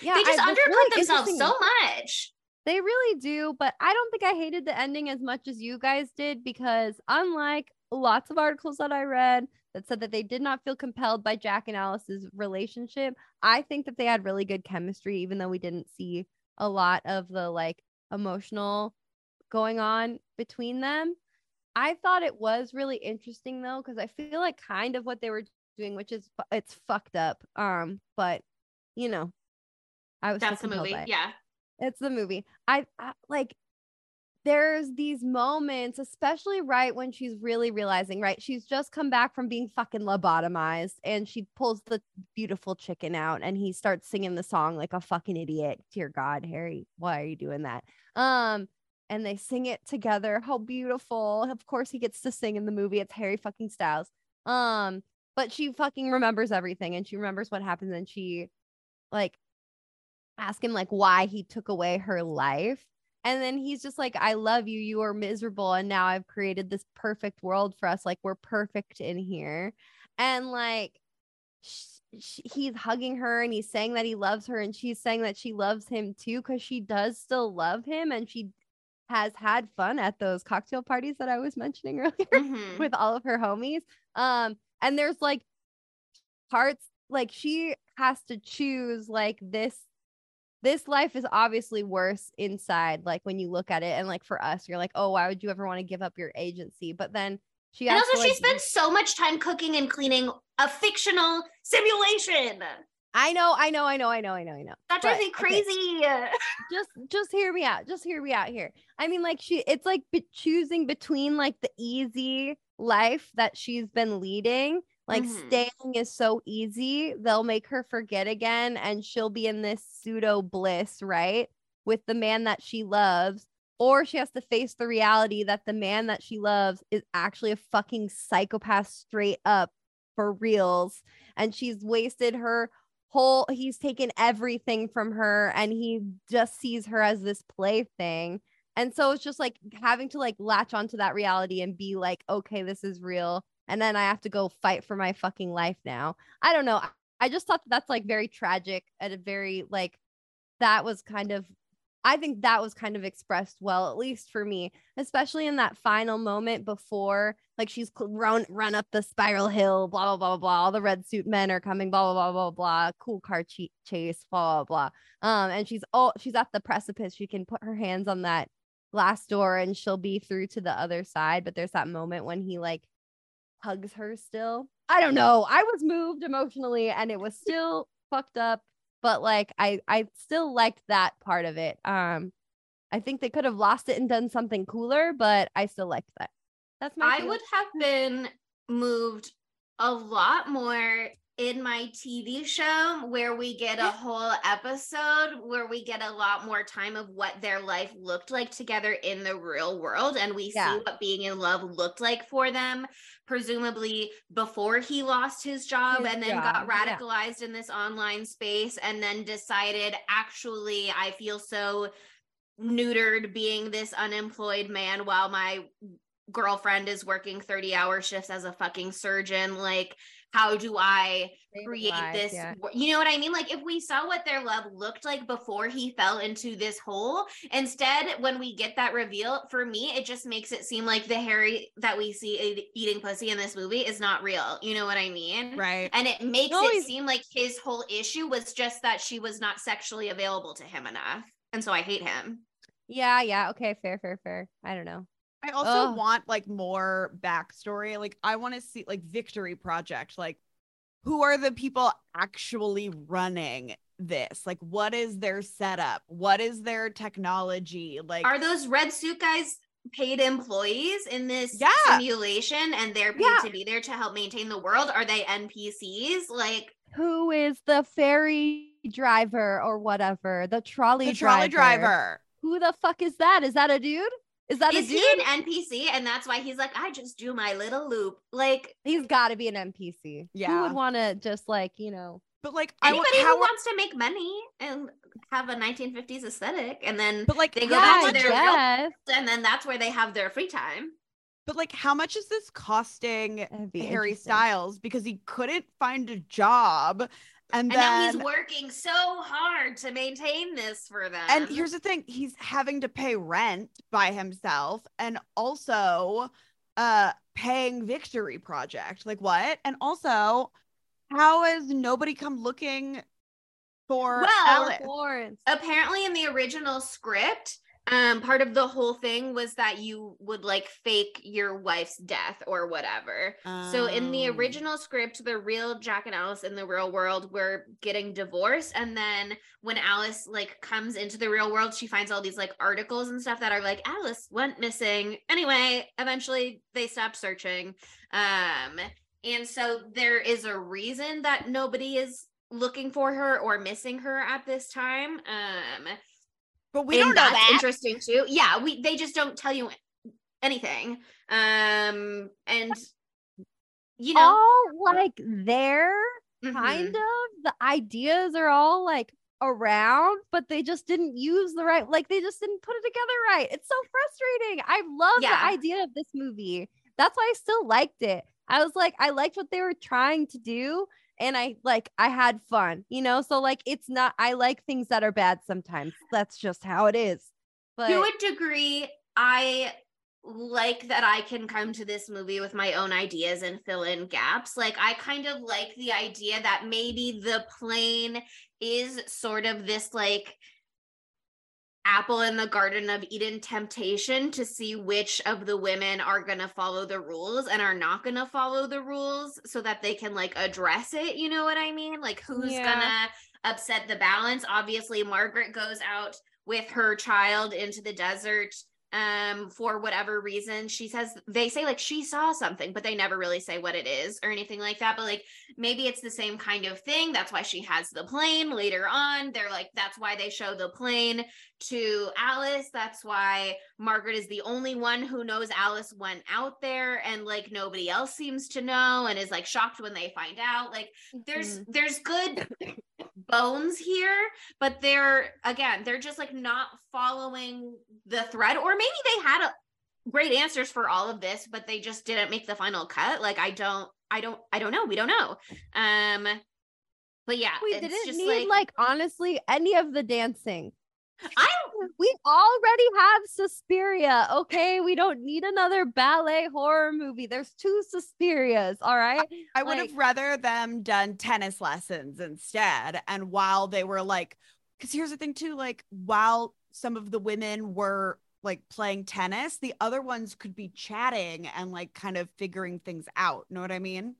Yeah, they just I- undercut really themselves so much. They really do, but I don't think I hated the ending as much as you guys did because unlike lots of articles that I read that said that they did not feel compelled by Jack and Alice's relationship, I think that they had really good chemistry even though we didn't see a lot of the like emotional going on between them. I thought it was really interesting though cuz I feel like kind of what they were doing which is it's fucked up um but you know I was that's the movie it. yeah It's the movie. I, I like there's these moments, especially right when she's really realizing, right? She's just come back from being fucking lobotomized and she pulls the beautiful chicken out and he starts singing the song like a fucking idiot. Dear God, Harry, why are you doing that? Um, and they sing it together. How beautiful. Of course, he gets to sing in the movie. It's Harry fucking Styles. Um, but she fucking remembers everything and she remembers what happens and she like ask him like why he took away her life and then he's just like i love you you are miserable and now i've created this perfect world for us like we're perfect in here and like sh- sh- he's hugging her and he's saying that he loves her and she's saying that she loves him too because she does still love him and she has had fun at those cocktail parties that i was mentioning earlier Mhm. with all of her homies. Um, and there's like parts like she has to choose like this. This life is obviously worse inside, like when you look at it, and like for us, you're like, oh, why would you ever want to give up your agency? But then she and also to, she like, spends so much time cooking and cleaning a fictional simulation I know, I know, I know, I know, I know, I know. that drives me okay. crazy just just hear me out just hear me out here i mean like she it's like be- choosing between like the easy life that she's been leading like Mhm. staying is so easy they'll make her forget again and she'll be in this pseudo bliss right with the man that she loves or she has to face the reality that the man that she loves is actually a fucking psychopath straight up for reals and she's wasted her whole he's taken everything from her and he just sees her as this plaything and so it's just like having to like latch onto that reality and be like okay this is real and then i have to go fight for my fucking life now i don't know I- just thought that that's like very tragic and a very like that was kind of i think that was kind of expressed well at least for me especially in that final moment before like she's run run up the spiral hill blah blah blah blah all the red suit men are coming blah blah blah blah blah cool car che- chase blah blah blah um and she's oh she's at the precipice she can put her hands on that glass door and she'll be through to the other side but there's that moment when he like hugs her still. I don't know. I was moved emotionally and it was still fucked up but like i i still liked that part of it. Um i think they could have lost it and done something cooler but i still liked that. That's my i would have been moved a lot more in my TV show where we get a whole episode where we get a lot more time of what their life looked like together in the real world and we Yeah. see what being in love looked like for them presumably before he lost his job His and then job, got yeah. radicalized in this online space and then decided actually I feel so neutered being this unemployed man while my girlfriend is working 30 hour shifts as a fucking surgeon like how do i create Lies, this yeah. you know what i mean like if we saw what their love looked like before he fell into this hole instead when we get that reveal for me it just makes it seem like the harry that we see eating pussy in this movie is not real you know what i mean Right. and it makes No, it seem like his whole issue was just that she was not sexually available to him enough and so i hate him Yeah, yeah. Okay, fair, fair, fair. I don't know. I also Ugh. want like more backstory. Like I want to see like Victory Project. Like who are the people actually running this? Like what is their setup? What is their technology? Like are those red suit guys paid employees in this Yeah. simulation and they're paid Yeah. to be there to help maintain the world are they npcs like Who is the ferry driver or whatever? The trolley the driver. trolley driver. Who the fuck is that? Is that a dude? Is that is a he an npc and that's why he's like i just do my little loop like He's got to be an NPC. Yeah, Who Yeah. would want to just like you know? But like I anybody how who wants to make money and have a 1950s aesthetic and then but like they go how back to their real- yes. and then that's where they have their free time but like how much is this costing be Harry. Styles because he couldn't find a job and and now he's working so hard to maintain this for them And here's the thing, he's having to pay rent by himself and also uh paying Victory Project. Like what? And also, how has nobody come looking for Well, Alice? Florence. apparently in the original script um part of the whole thing was that you would like fake your wife's death or whatever. So in the Um, original script the real jack and alice in the real world were getting divorced and then when alice like comes into the real world she finds all these like articles and stuff that are like alice went missing. Anyway eventually they stopped searching. Um and so there is a reason that nobody is looking for her or missing her at this time. Um but we and don't know that's that. interesting too yeah we they just don't tell you anything um and you know all like there, mhm. kind of. The ideas are all like around, but they just didn't use the right. Like they just didn't put it together right. It's so frustrating. I love Yeah. the idea of this movie. That's why I still liked it. I was like, I liked what they were trying to do. And I like I had fun, you know. So like it's not I like things that are bad sometimes. That's just how it is. But to a degree i like that i can come to this movie with my own ideas and fill in gaps like i kind of like the idea that maybe the plane is sort of this like apple in the garden of eden temptation to see which of the women are going to follow the rules and are not going to follow the rules so that they can like address it you know what i mean like who's Yeah. gonna upset the balance obviously margaret goes out with her child into the desert um for whatever reason she says they say like she saw something but they never really say what it is or anything like that but like maybe it's the same kind of thing. That's why she has the plane later on. They're like that's why they show the plane to Alice. That's why Margaret is the only one who knows Alice went out there and like nobody else seems to know and is like shocked when they find out. Like there's there's good bones here but they're again they're just like not following the thread or maybe they had a, great answers for all of this but they just didn't make the final cut. Like i don't i don't i don't know. We don't know. Um but yeah we it's didn't just need like, honestly any of the dancing. i We already have Suspiria. Okay, we don't need another ballet horror movie. There's two Suspirias. All right. I would like- have rather them done tennis lessons instead. And while they were like, because here's the thing too, like while some of the women were like playing tennis, the other ones could be chatting and like kind of figuring things out. Know what I mean?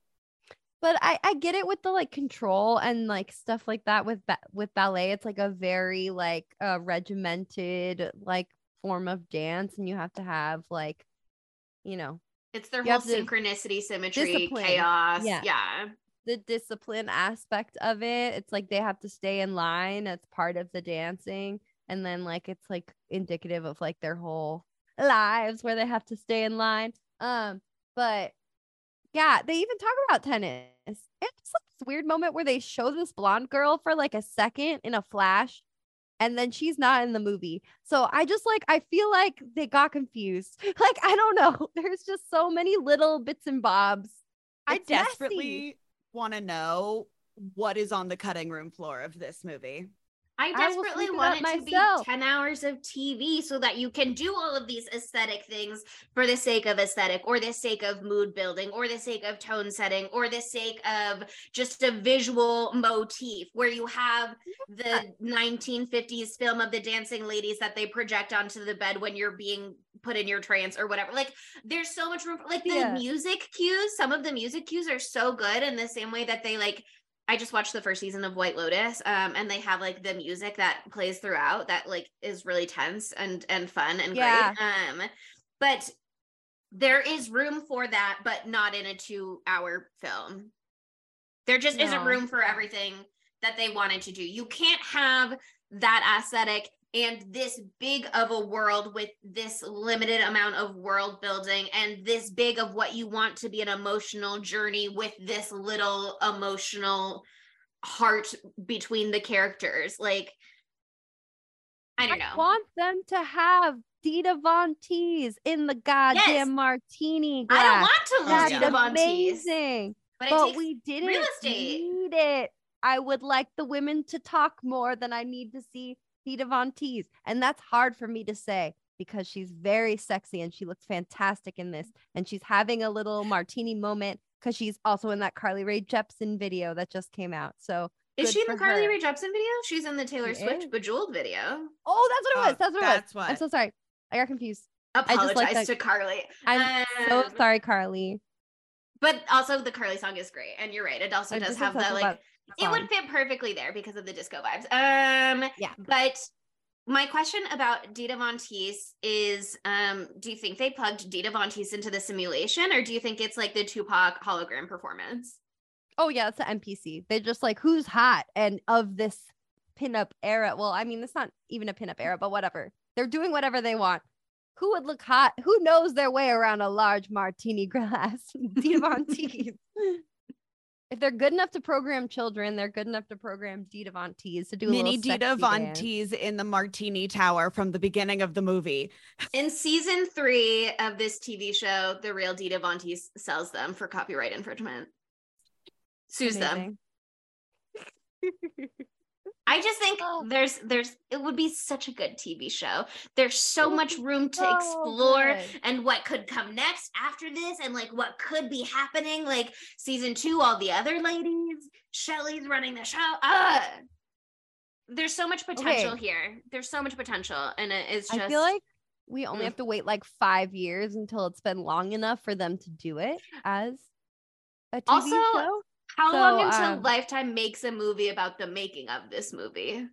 But I I get it with the like control and like stuff like that with ba- with ballet. It's like a very like uh, regimented like form of dance, and you have to have like, you know, it's their whole synchronicity symmetry Discipline. chaos Yeah. yeah the discipline aspect of it. It's like they have to stay in line as part of the dancing. And then like it's like indicative of like their whole lives where they have to stay in line. Um, but yeah, they even talk about tennis. It's like this weird moment where they show this blonde girl for like a second in a flash, and then she's not in the movie. So I just like I feel like they got confused. Like I don't know. There's just so many little bits and bobs. I It's messy. desperately want to know what is on the cutting room floor of this movie. I I desperately it want it to be 10 hours of TV so that you can do all of these aesthetic things for the sake of aesthetic or the sake of mood building or the sake of tone setting or the sake of just a visual motif where you have the 1950s film of the dancing ladies that they project onto the bed when you're being put in your trance or whatever. Like there's so much room for, like the Yeah. music cues, some of the music cues are so good in the same way that they like I just watched the first season of White Lotus, um, and they have like the music that plays throughout that like is really tense and and fun and Yeah. great. Um, but there is room for that, but not in a two-hour film. There just isn't room for everything that they wanted to do. You can't have that aesthetic and this big of a world with this limited amount of world building and this big of what you want to be an emotional journey with this little emotional heart between the characters like i don't know want them to have Dita Von Teese in the goddamn Yes. martini glass. i don't want to lose That's Dita amazing. but but we didn't need it. I would like the women to talk more than I need to see Dita Von Teese. And that's hard for me to say because she's very sexy and she looks fantastic in this. And she's having a little martini moment because she's also in that Carly Rae Jepsen video that just came out. So is she in the carly her. Rae Jepsen video she's in the taylor She swift is. bejeweled video Oh, that's what it Oh, was. That's what it that's was. I'm so sorry. I got confused. just apologize like that- to carly I'm so Um, sorry, Carly. but also the carly song is great and you're right it also I does have obsessed that like about the it would fit perfectly there because of the disco vibes. Um, Yeah. But my question about Dita Von Teese is, um, do you think they plugged Dita Von Teese into the simulation, or do you think it's like the Tupac hologram performance? Oh yeah, it's an NPC. They're just like who's hot and of this pinup era. Well, I mean, it's not even a pinup era, but whatever. They're doing whatever they want. Who would look hot? Who knows their way around a large martini glass? Dita Von Teese. If they're good enough to program children, they're good enough to program Dita Von Teese to do a Mini little Dita sexy Von dance. Teese in the Martini Tower from the beginning of the movie. In season three of this TV show, the real Dita Von Teese sells them for copyright infringement. Sues them. I just think Oh. there's there's it would be such a good TV show. There's so much room to so explore good. and what could come next after this and like what could be happening like season 2 all the other ladies, Shelly's running the show. Ah. There's so much potential Okay. here. There's so much potential and it is just I feel like we only Mm. have to wait like five years until it's been long enough for them to do it as a TV Also, show. How so, long until um, Lifetime makes a movie about the making of this movie?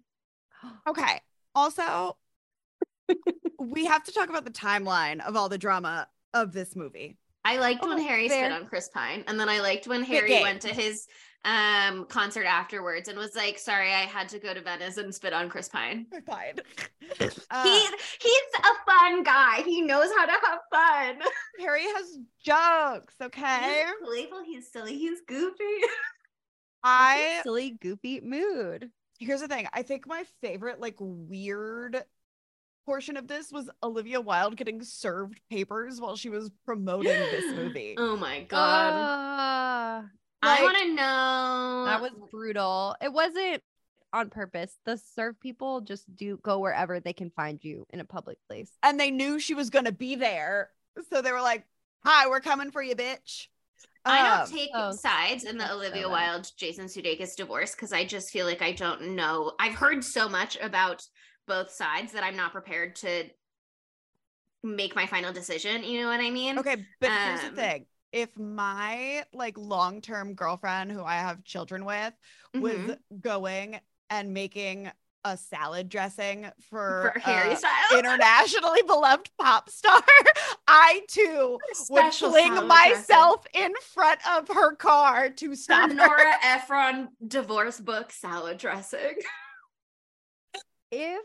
Okay. Also, we have to talk about the timeline of all the drama of this movie. I liked when Oh, Harry fair. spit on Chris Pine, and then I liked when Harry went to his um concert afterwards and was like, "Sorry, I had to go to Venice and spit on Chris Pine." Fine. he Uh, he's a fun guy. He knows how to have fun. Harry has jokes, okay? He's playful. He's silly. He's goofy. I silly, goofy mood. here's the thing. I think my favorite, like, weird portion of this was Olivia Wilde getting served papers while she was promoting this movie. Oh my god! I want to know. that was brutal. It wasn't on purpose. The serve people just do go wherever they can find you in a public place. and they knew she was gonna be there. So they were like, Hi, we're coming for you, bitch. I don't Um, take oh, sides in the that's so Olivia bad. Wilde Jason Sudeikis divorce because I just feel like I don't know. I've heard so much about both sides that I'm not prepared to make my final decision. You know what I mean? Okay, but here's the Um, thing. If my like long-term girlfriend who I have children with was Mhm. going and making a salad dressing for, For Harry Styles. internationally beloved pop star, I too would Special fling salad myself in front of her car to stop her. Nora Ephron divorce book salad dressing. if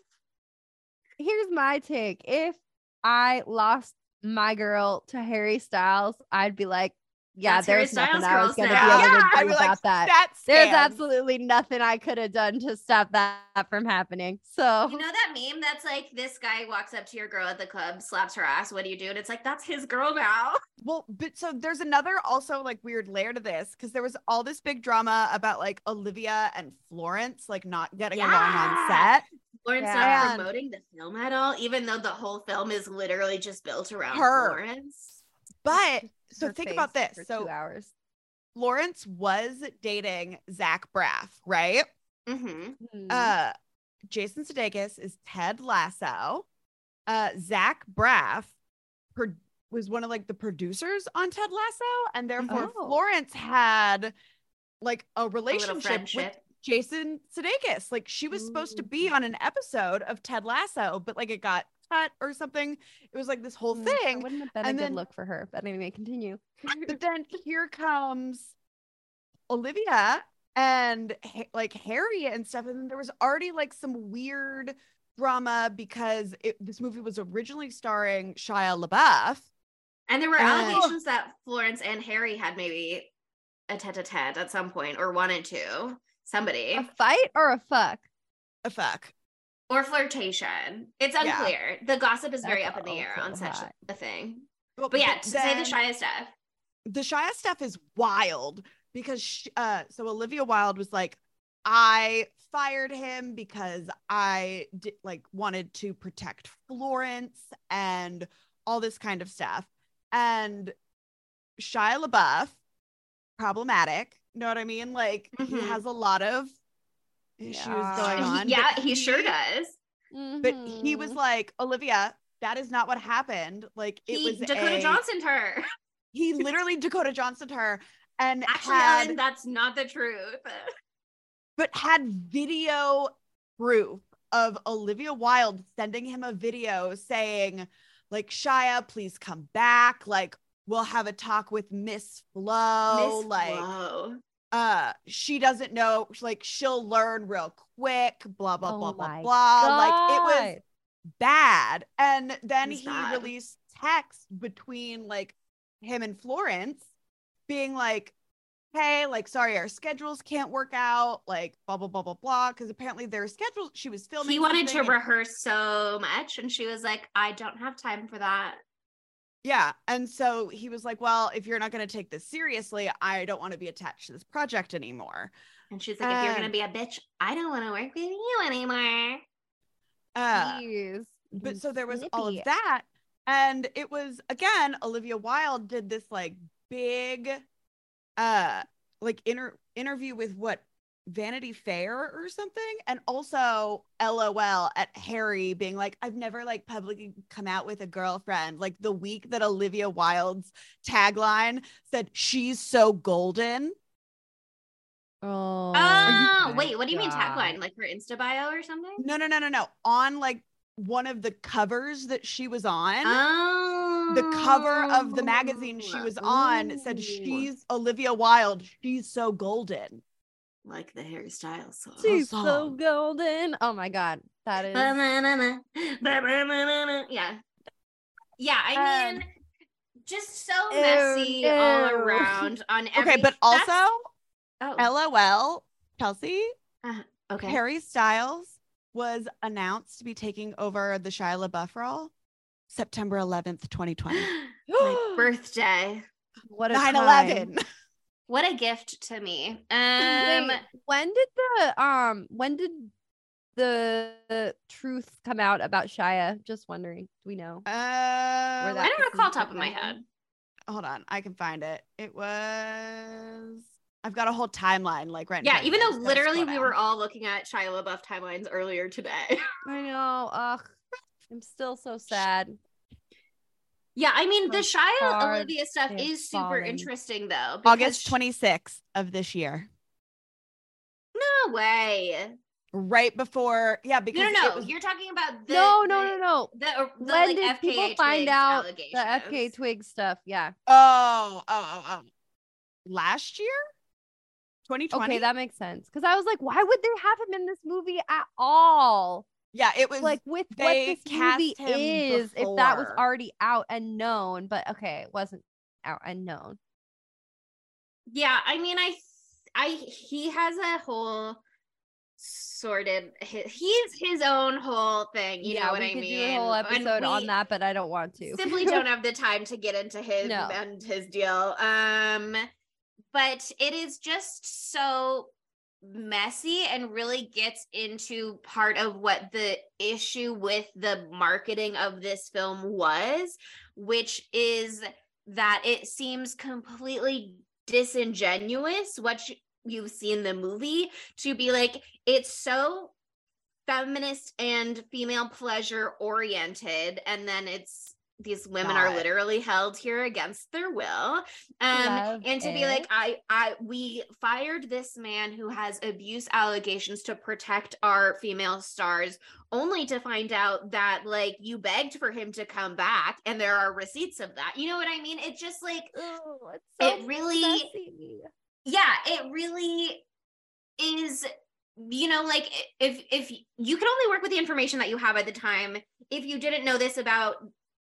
here's my take if i lost my girl to harry styles i'd be like yeah That's Harry there's nothing Styles i was girls gonna now. be able Yeah, to do about like, that That there's absolutely nothing i could have done to stop that from happening so You know that meme that's like this guy walks up to your girl at the club, slaps her ass. What do you do? And it's like that's his girl now. Well, but so there's another also like weird layer to this because there was all this big drama about like Olivia and Florence like not getting along on set. Florence Yeah. not promoting the film at all, even though the whole film is literally just built around Her. Florence. But so her think about this. for So two hours Florence was dating Zach Braff, right? Mm-hmm. Hmm. Uh Jason Sudeikis is Ted Lasso. Uh Zach Braff pro- was one of like the producers on Ted Lasso, and therefore Oh. Florence had like a A relationship with friendship. Jason Sudeikis. Like she was supposed to be on an episode of Ted Lasso, but like it got cut or something. It was like this whole Mm, that thing. wouldn't have been and a good then- look for her but anyway continue But then here comes Olivia and like Harry and stuff. And there was already like some weird drama because it, this movie was originally starring Shia LaBeouf. And there were Uh, allegations that Florence and Harry had maybe a tete-a-tete at some point or wanted to. Somebody. a fight or a fuck A fuck. or flirtation. It's Yeah. unclear. The gossip is very That's up in the air on such hot. a thing. Well, But yeah, but to say the then- Shia stuff. the Shia stuff is wild because sh uh so Olivia Wilde was like I fired him because I di- like wanted to protect Florence and all this kind of stuff and Shia LaBeouf problematic know what I mean like he Mhm. has a lot of issues Yeah. going on yeah, but he sure does. but he was Mhm. like Olivia that is not what happened like it He was Dakota a- Johnson her. he literally Dakota Johnson her and Actually, had Ellen, that's not the truth. but had video proof of Olivia Wilde sending him a video saying, like, Shia, please come back. Like, we'll have a talk with Miss Flo. Miss like, Flo. uh, she doesn't know, like, she'll learn real quick, blah, blah, Oh blah, blah, blah. Like, it was bad. And then he bad. released text between like him and Florence being like, hey, like, sorry, our schedules can't work out, like, blah, blah, blah, blah, blah. Cause apparently their schedule, she was filming. He wanted to and- rehearse so much, and she was like, "I don't have time for that." Yeah. And so he was like, well, if you're not going to take this seriously, I don't want to be attached to this project anymore. And she's like, "If you're Um, gonna be a bitch, I don't want to work with you anymore." Uh, Jeez. but so there was all of that and it was again olivia wilde did this like big uh like inter- interview with what vanity fair or something and also lol at harry being like i've never like publicly come out with a girlfriend like the week that olivia wilde's tagline said she's so golden Oh, Oh, wait, what do you mean tagline? Like her Insta bio or something? no no no no no on like one of the covers that she was on Oh, the cover of the magazine she was on said oh. she's Olivia Wilde. She's so golden. Like the Harry Styles song. She's so golden. Oh my god, that is. Yeah. Yeah, I Um, mean, just so ew, messy all ew. around on every Okay, but also oh, LOL, Chelsea, okay. Harry Styles was announced to be taking over the Shia LaBeouf role September 11th, 2020. My birthday. what a 9 time. 11. What a gift to me. Um Wait, when did the um when did the truth come out about Shia? Just wondering. Do we know? Uh, I don't recall decision top of my head. hold on, I can find it. It was. I've got a whole timeline like right. in Yeah, front of even though literally we were all looking at Shia LaBeouf timelines earlier today. I know. Ugh. I'm still so sad. Yeah, I mean the Shia cards Olivia stuff is super fallen. interesting though. August because- 26th of this year. No way. right before, yeah, because No, no, no. was- You're talking about the no, no, no, no. The, uh, the, When like, did people FKA find out the. FK Twig stuff? Yeah. oh, oh, oh, oh, last year, 2020. Okay, that makes sense. Because I was like, why would they have him in this movie at all? Yeah, it was Like with what this cast movie him is, if that was already out and known, but okay, it wasn't out and known. Yeah, I mean, I, I, he has a whole sorted. He, he's his own whole thing. You yeah, know what we I could mean? do a whole episode on that, but I don't want to. Simply don't have the time to get into his No. and his deal. Um, but it is just so messy and really gets into part of what the issue with the marketing of this film was, which is that it seems completely disingenuous what you, you've seen the movie to be like it's so feminist and female pleasure oriented and then it's these women are literally held here against their will. Um Love and to be like i i we fired this man who has abuse allegations to protect our female stars only to find out that like you begged for him to come back and there are receipts of that. You know what i mean? It just like Ugh, it's It really- messy. yeah it really is you know like if if you can only work with the information that you have at the time. If you didn't know this about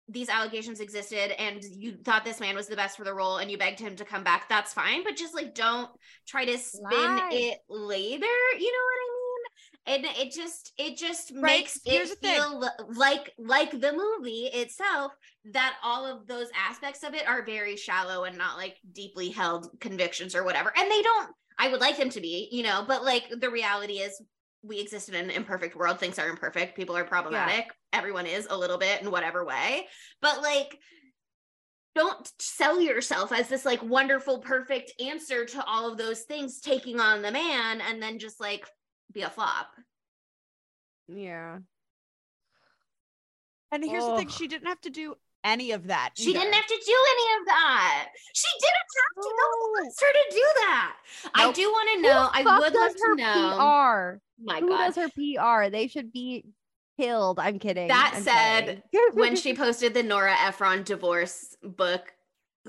these allegations existed and you thought this man was the best for the role and you begged him to come back that's fine but just like don't try to spin Lie. it later you know what i mean and it just it just Right, makes here's it thing. feel like like the movie itself that all of those aspects of it are very shallow and not like deeply held convictions or whatever and they don't i would like them to be you know but like the reality is we exist in an imperfect world things are imperfect people are problematic everyone is a little bit in whatever way. But like don't sell yourself as this like wonderful perfect answer to all of those things taking on the man and then just like be a flop. Yeah. And here's the thing: she didn't have to do any of that. She didn't have to do any of that. She didn't have to. No one wants her to do that. I do want to know. I would does love to her know. PR? My Who God. does her PR? They should be killed. I'm kidding. That I'm said, when she posted the Nora Ephron divorce book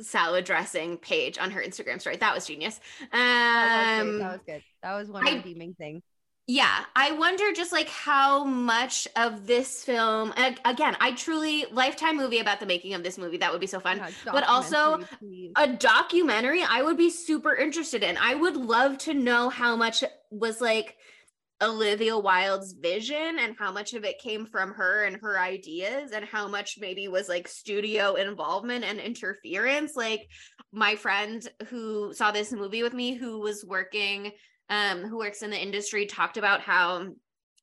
salad dressing page on her Instagram story, that was genius. that was, Um, good. that was good. That was one I- redeeming thing. Yeah i wonder just like how much of this film again i truly lifetime movie about the making of this movie that would be so fun Yeah, but also please. a documentary i would be super interested in i would love to know how much was like olivia wilde's vision and how much of it came from her and her ideas and how much maybe was like studio involvement and interference like my friend who saw this movie with me who was working um who works in the industry talked about how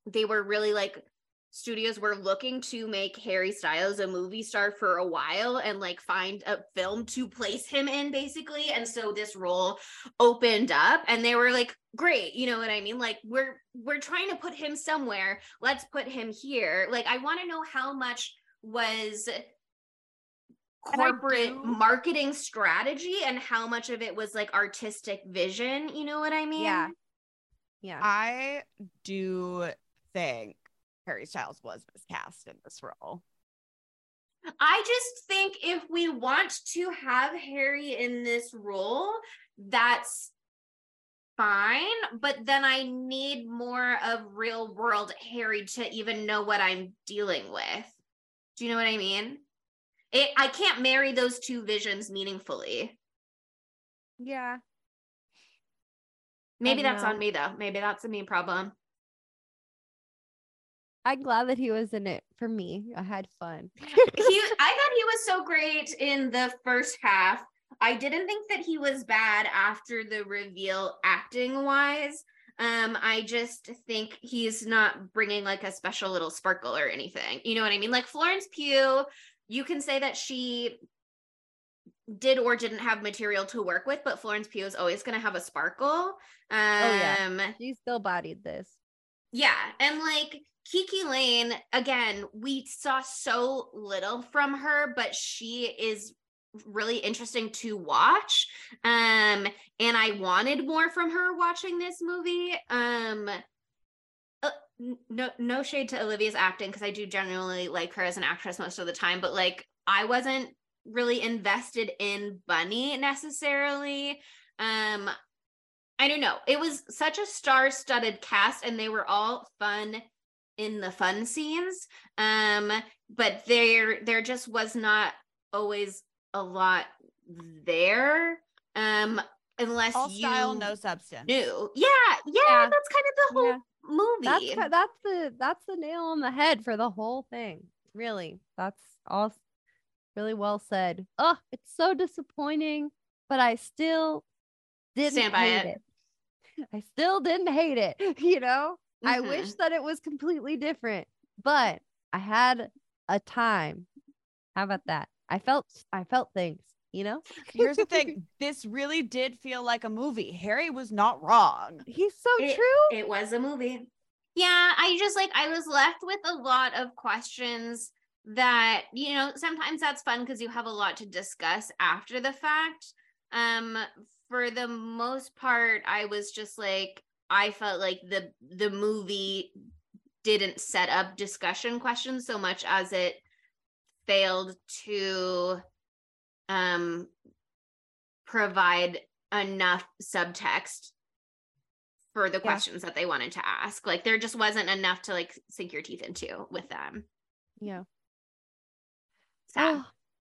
they were really like studios were looking to make Harry Styles a movie star for a while and like find a film to place him in basically. And so this role opened up and they were like great you know what i mean? Like we're we're trying to put him somewhere. Let's put him here. Like i want to know how much was corporate marketing strategy and how much of it was like artistic vision you know what i mean? Yeah. Yeah. I do think Harry Styles was miscast in this role. I just think if we want to have Harry in this role, that's fine. But then I need more of real world Harry to even know what I'm dealing with. Do you know what I mean? It, I can't marry those two visions meaningfully. Yeah. Maybe that's know. on me though. Maybe that's a me problem. I'm glad that he was in it for me. I had fun. he I thought he was so great in the first half. I didn't think that he was bad after the reveal acting wise. Um I just think he's not bringing like a special little sparkle or anything. You know what I mean? Like Florence Pugh, you can say that she did or didn't have material to work with, but Florence Pugh is always going to have a sparkle. Um yeah. She still bodied this. yeah, and like KiKi Layne, again, we saw so little from her, but she is really interesting to watch. Um, and I wanted more from her watching this movie. Um, uh, no no shade to Olivia's acting because I do genuinely like her as an actress most of the time, but like I wasn't really invested in Bunny necessarily. Um I don't know. It was such a star-studded cast and they were all fun in the fun scenes. Um but there there just was not always a lot there. Um unless All style, you no substance. knew. Yeah, yeah, Yeah. that's kind of the whole Yeah. movie. That's that's the that's the nail on the head for the whole thing. Really, that's all really well said. Oh, it's so disappointing, but I still didn't Stand by hate it. it. I still didn't hate it. You know, I Mhm. wish that it was completely different, but I had a time. How about that? I felt I felt things. You know, Here's the thing this really did feel like a movie. Harry was not wrong. he's so It- true. It was a movie. Yeah, I just like I was left with a lot of questions that, you know, sometimes that's fun because you have a lot to discuss after the fact. Um for the most part I was just like I felt like the the movie didn't set up discussion questions so much as it failed to um provide enough subtext for the Yeah. questions that they wanted to ask. Like there just wasn't enough to like sink your teeth into with them. Yeah. Sad. Oh,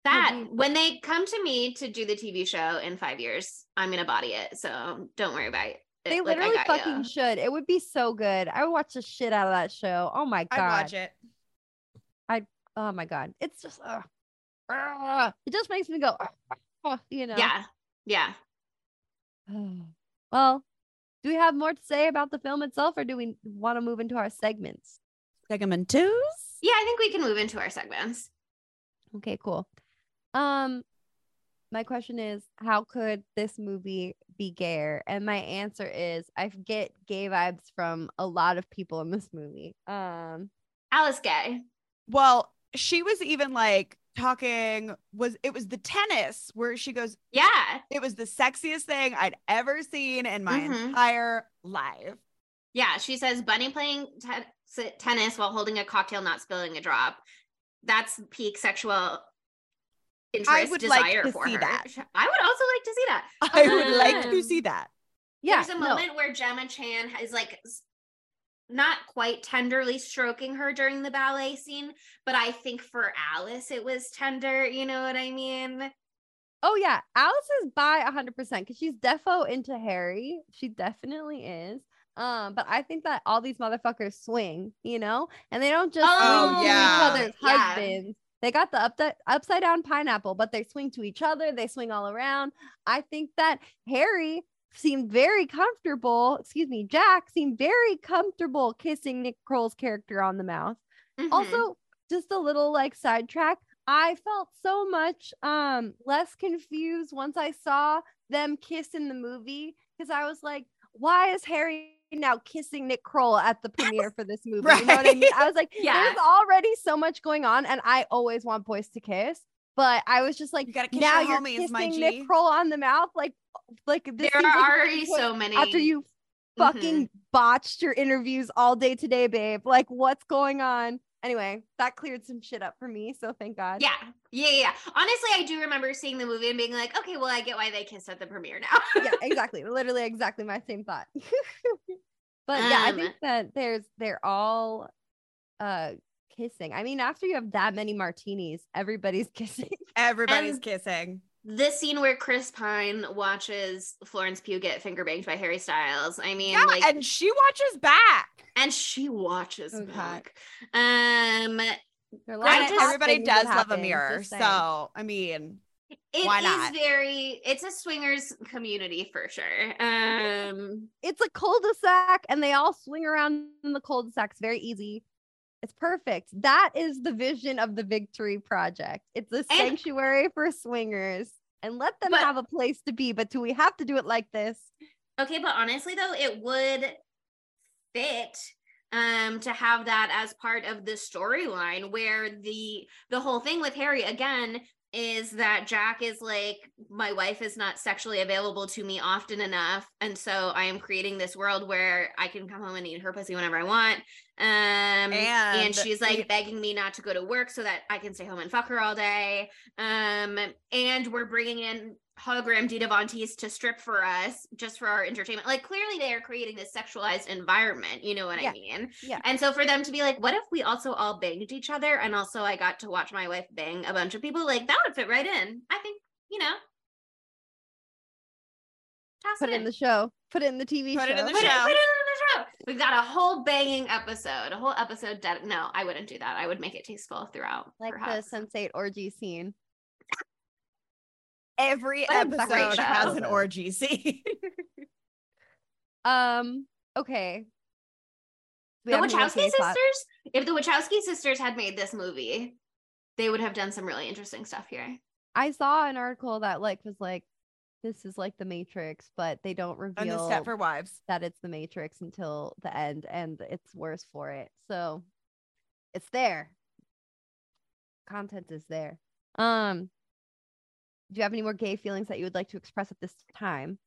Sad. maybe- When they come to me to do the TV show in five years, I'm gonna body it. So don't worry about it. They Like, literally got fucking ya. should. It would be so good. I would watch the shit out of that show. Oh my god. I'd god. watch it. I oh my god. It's just uh, uh, it just makes me go uh, you know. Yeah. Yeah. well, do we have more to say about the film itself or do we want to move into our segments? Segment twos. Yeah, I think we can move into our segments. Okay, cool. Um my question is how could this movie be gayer? And my answer is I get gay vibes from a lot of people in this movie. Um Alice Gay. Well, she was even like talking was it was the tennis where she goes Yeah. it was the sexiest thing I'd ever seen in my Mhm. entire life. Yeah, she says Bunny playing te- tennis while holding a cocktail, not spilling a drop. That's peak sexual interest, would like desire to for see her. that. I would also like to see that. I would like to Um, see that. yeah. There's a no. moment where Gemma Chan is like not quite tenderly stroking her during the ballet scene, but I think for Alice it was tender. You know what I mean? Oh yeah, Alice is by hundred percent because she's defo into Harry. She definitely is. Um, but I think that all these motherfuckers swing, you know, and they don't just Oh, swing to yeah. each other's Yeah. husbands. They got the up upside down pineapple, but they swing to each other. They swing all around. I think that Harry seemed very comfortable. Excuse me, Jack seemed very comfortable kissing Nick Kroll's character on the mouth Mhm. also just a little like sidetrack i felt so much um less confused once i saw them kiss in the movie because i was like why is harry now kissing nick kroll at the premiere for this movie you know what i mean i was like Yeah. there's already so much going on and i always want boys to kiss but i was just like You gotta kiss now your you're homies, my kissing G. nick kroll on the mouth like like this there are like already so many after you Mhm. fucking botched your interviews all day today, babe. Like, what's going on? Anyway, that cleared some shit up for me. So thank God. Yeah, yeah, yeah. Honestly, I do remember seeing the movie and being like, okay, well, I get why they kissed at the premiere now. yeah, exactly. Literally exactly my same thought. but yeah, I Um, think that there's they're all uh kissing. I mean, after you have that many martinis, everybody's kissing. Everybody's And- kissing. The scene where Chris Pine watches Florence Pugh get finger banged by Harry Styles. I mean, Yeah, like, and she watches back. and she watches God. back. Um, There are a lot I of just- Everybody does love a mirror. So I mean, it Why is not? very. It's a swingers community for sure. Um, it's a cul-de-sac and they all swing around in the cul-de-sac. It's very easy. It's perfect. That is the vision of the Victory Project. It's a sanctuary for swingers and let them But- have a place to be. But do we have to do it like this? okay, but honestly though, it would fit um to have that as part of the storyline where the the whole thing with Harry again is that Jack is like, my wife is not sexually available to me often enough. And so I am creating this world where I can come home and eat her pussy whenever I want. Um, and, And she's like begging me not to go to work so that I can stay home and fuck her all day. Um, and we're bringing in hologram Dita Von Teese to strip for us just for our entertainment. Like clearly they are creating this sexualized environment. You know what Yeah. I mean? Yeah. And so for them to be like, what if we also all banged each other? And also I got to watch my wife bang a bunch of people, like that would fit right in. I think, you know. Toss Put it in the show. Put it in the TV Put show. it in the put it, show. put it in the show. We've got a whole banging episode, a whole episode. Ded- no, I wouldn't do that. I would make it tasteful throughout. like perhaps. the Sense8 orgy scene. Every What a great episode show. has an orgy scene. Um. Okay. We the have any more Wachowski gay thoughts? sisters, if the Wachowski sisters had made this movie, they would have done some really interesting stuff here. I saw an article that like was like, this is like the Matrix, but they don't and reveal the Stepford Wives. that it's the Matrix until the end, and it's worse for it. So it's there. Content is there. Um. Do you have any more gay feelings that you would like to express at this time?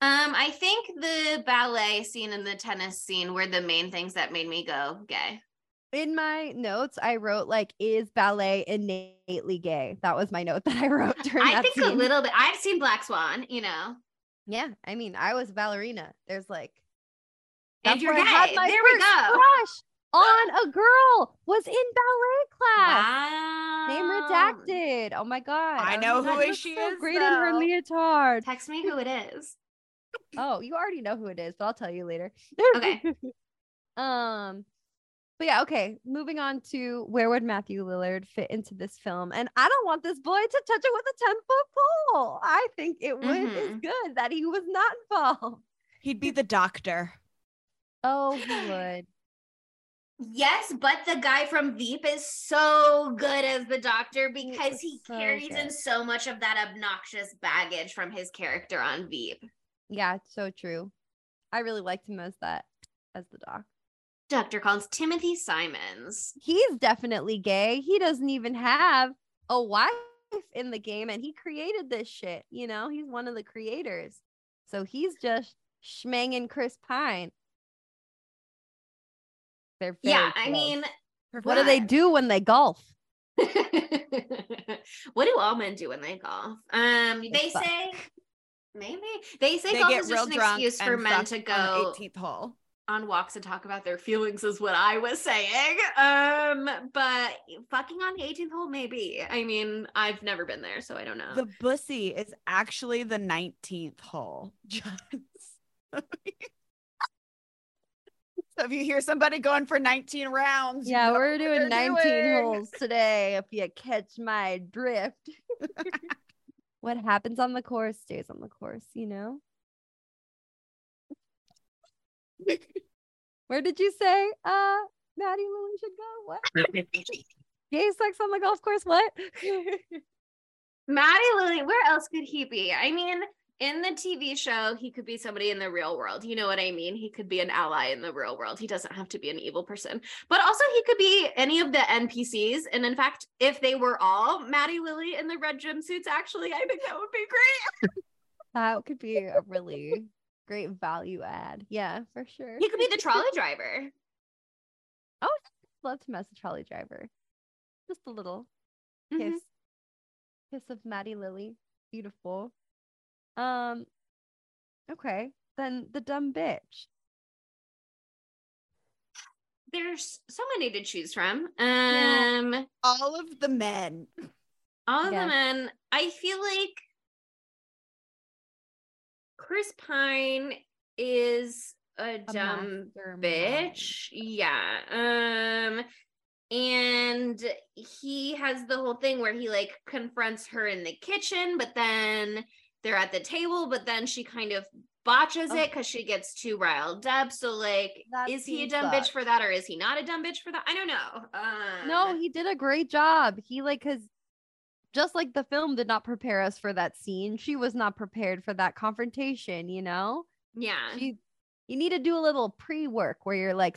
Um, I think the ballet scene and the tennis scene were the main things that made me go gay. in my notes, I wrote like, "Is ballet innately gay?" That was my note that I wrote during I think a little bit. I've seen Black Swan, you know, Yeah, I mean, I was a ballerina. There's like, and you're gay. I had my There we go. Crush on a girl was in ballet class. Wow. Name redacted. Oh my god! I know like, who "She she so is, great in her leotard. Text me who it is. Oh, you already know who it is, but I'll tell you later. Okay. um, but yeah, okay. Moving on to where would Matthew Lillard fit into this film? And I don't want this boy to touch it with a ten foot pole. I think it would is Mhm. good that he was not involved. He'd be the doctor. Oh, he would. Yes, but the guy from Veep is so good as the doctor because he so carries in so much of that obnoxious baggage from his character on Veep. Yeah, it's so true. I really liked him as that, as the doc. Dr. Collins, Timothy Simons. He's definitely gay. He doesn't even have a wife in the game, and he created this shit. You know, he's one of the creators. So he's just schmanging Chris Pine. They're Yeah, I close. mean, what do they do when they golf? what do all men do when they golf? Um, they fuck. say maybe they say They golf is just an excuse for men to go 18th hole. on walks and talk about their feelings is what I was saying. Um, but fucking on the 18th hole, maybe. I mean, I've never been there, so I don't know. The bussy is actually the 19th hole. Just- so if you hear somebody going for 19 rounds, Yeah, we're doing 19 doing. holes today if you catch my drift. what happens on the course stays on the course, you know? Where did you say uh Maddie Lily should go? What? Gay sex on the golf course? What? Maddie Lily, where else could he be? I mean, in the TV show, he could be somebody in the real world. You know what I mean? He could be an ally in the real world. He doesn't have to be an evil person. But also, he could be any of the NPCs. And in fact, if they were all Maddie Lily in the red jumpsuits, actually, I think that would be great. that could be a really great value add. Yeah, for sure. He could be the trolley driver. Oh love to mess a trolley driver. Just a little Mhm. kiss. Kiss of Maddie Lily. Beautiful. Um okay. Then the dumb bitch. There's so many to choose from. Yeah. Um, All of the men. all of Yeah. them, and I feel like Chris Pine is a, dumb mastermind. bitch. Yeah. Um and he has the whole thing where he like confronts her in the kitchen, but then they're at the table, but then she kind of botches Oh. it because she gets too riled up. So like That is he a dumb bitch for that or is he not a dumb bitch for that? I don't know. Um No, he did a great job. He like cuz just like the film did not prepare us for that scene, she was not prepared for that confrontation, you know? yeah. you you need to do a little pre-work where you're like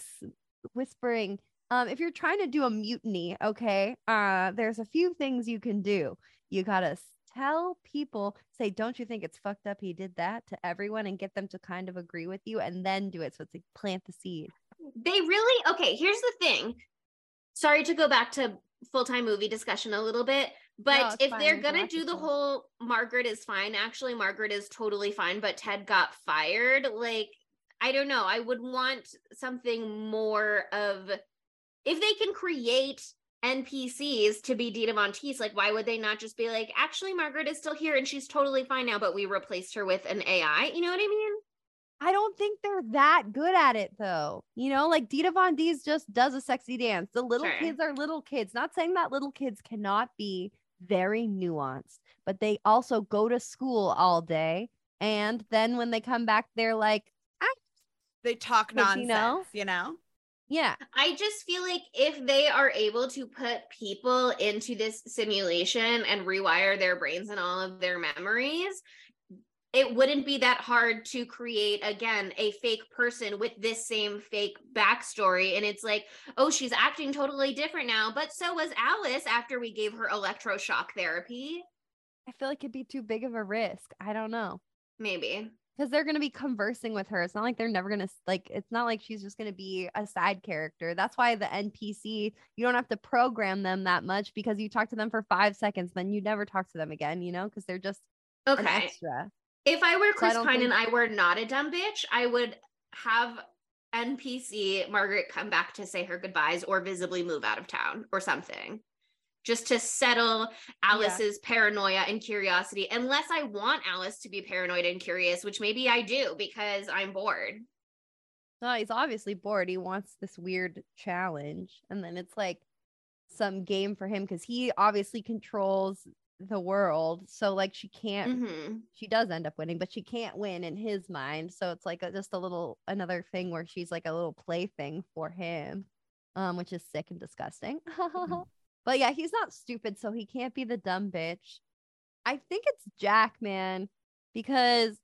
whispering um if you're trying to do a mutiny okay uh there's a few things you can do You gotta tell people, say, don't you think it's fucked up he did that to everyone and get them to kind of agree with you and then do it. So it's like plant the seed. they really okay here's the thing sorry to go back to full-time movie discussion a little bit but No, if fine, they're gonna do the whole margaret is fine actually margaret is totally fine but ted got fired like i don't know i would want something more of if they can create npcs to be dita von teese like why would they not just be like actually margaret is still here and she's totally fine now but we replaced her with an ai you know what i mean I don't think they're that good at it though. You know, like Dita Von Teese just does a sexy dance. The little Sure. kids are little kids. Not saying that little kids cannot be very nuanced, but they also go to school all day. And then when they come back, they're like, ah, They talk nonsense, you know- you know? Yeah, I just feel like if they are able to put people into this simulation and rewire their brains and all of their memories, it wouldn't be that hard to create again a fake person with this same fake backstory. And it's like, oh, she's acting totally different now, but so was Alice after we gave her electroshock therapy. I feel like it'd be too big of a risk. I don't know. Maybe. Because they're going to be conversing with her. It's not like they're never going to, like, it's not like she's just going to be a side character. That's why the NPC, you don't have to program them that much because you talk to them for five seconds, then you never talk to them again, you know, because they're just Okay. extra. if I were So I Chris Pine and I were not a dumb bitch, I would have NPC Margaret come back to say her goodbyes or visibly move out of town or something. Just to settle Alice's paranoia and curiosity, unless I want Alice to be paranoid and curious, which maybe I do because I'm bored. No, he's obviously bored. He wants this weird challenge. And then it's like some game for him because he obviously controls the world. So, like, she can't, Mhm. she does end up winning, but she can't win in his mind. So, it's like a, just a little, another thing where she's like a little plaything for him, um, which is sick and disgusting. but yeah, he's not stupid. So, he can't be the dumb bitch. I think it's Jack, man, because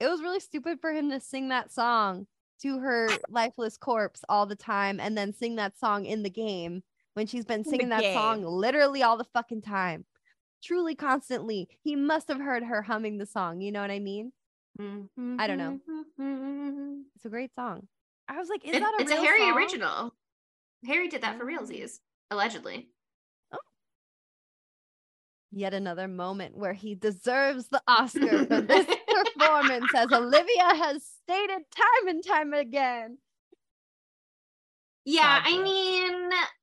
it was really stupid for him to sing that song to her lifeless corpse all the time and then sing that song in the game when she's been singing that song literally all the fucking time. Truly constantly. He must have heard her humming the song. You know what I mean? Mm-hmm. I don't know. Mm-hmm. It's a great song. I was like, is It- that a it's a Harry song? original. Harry did that for realsies, allegedly. Yet another moment where he deserves the Oscar for this performance, as Olivia has stated time and time again. Yeah, I mean,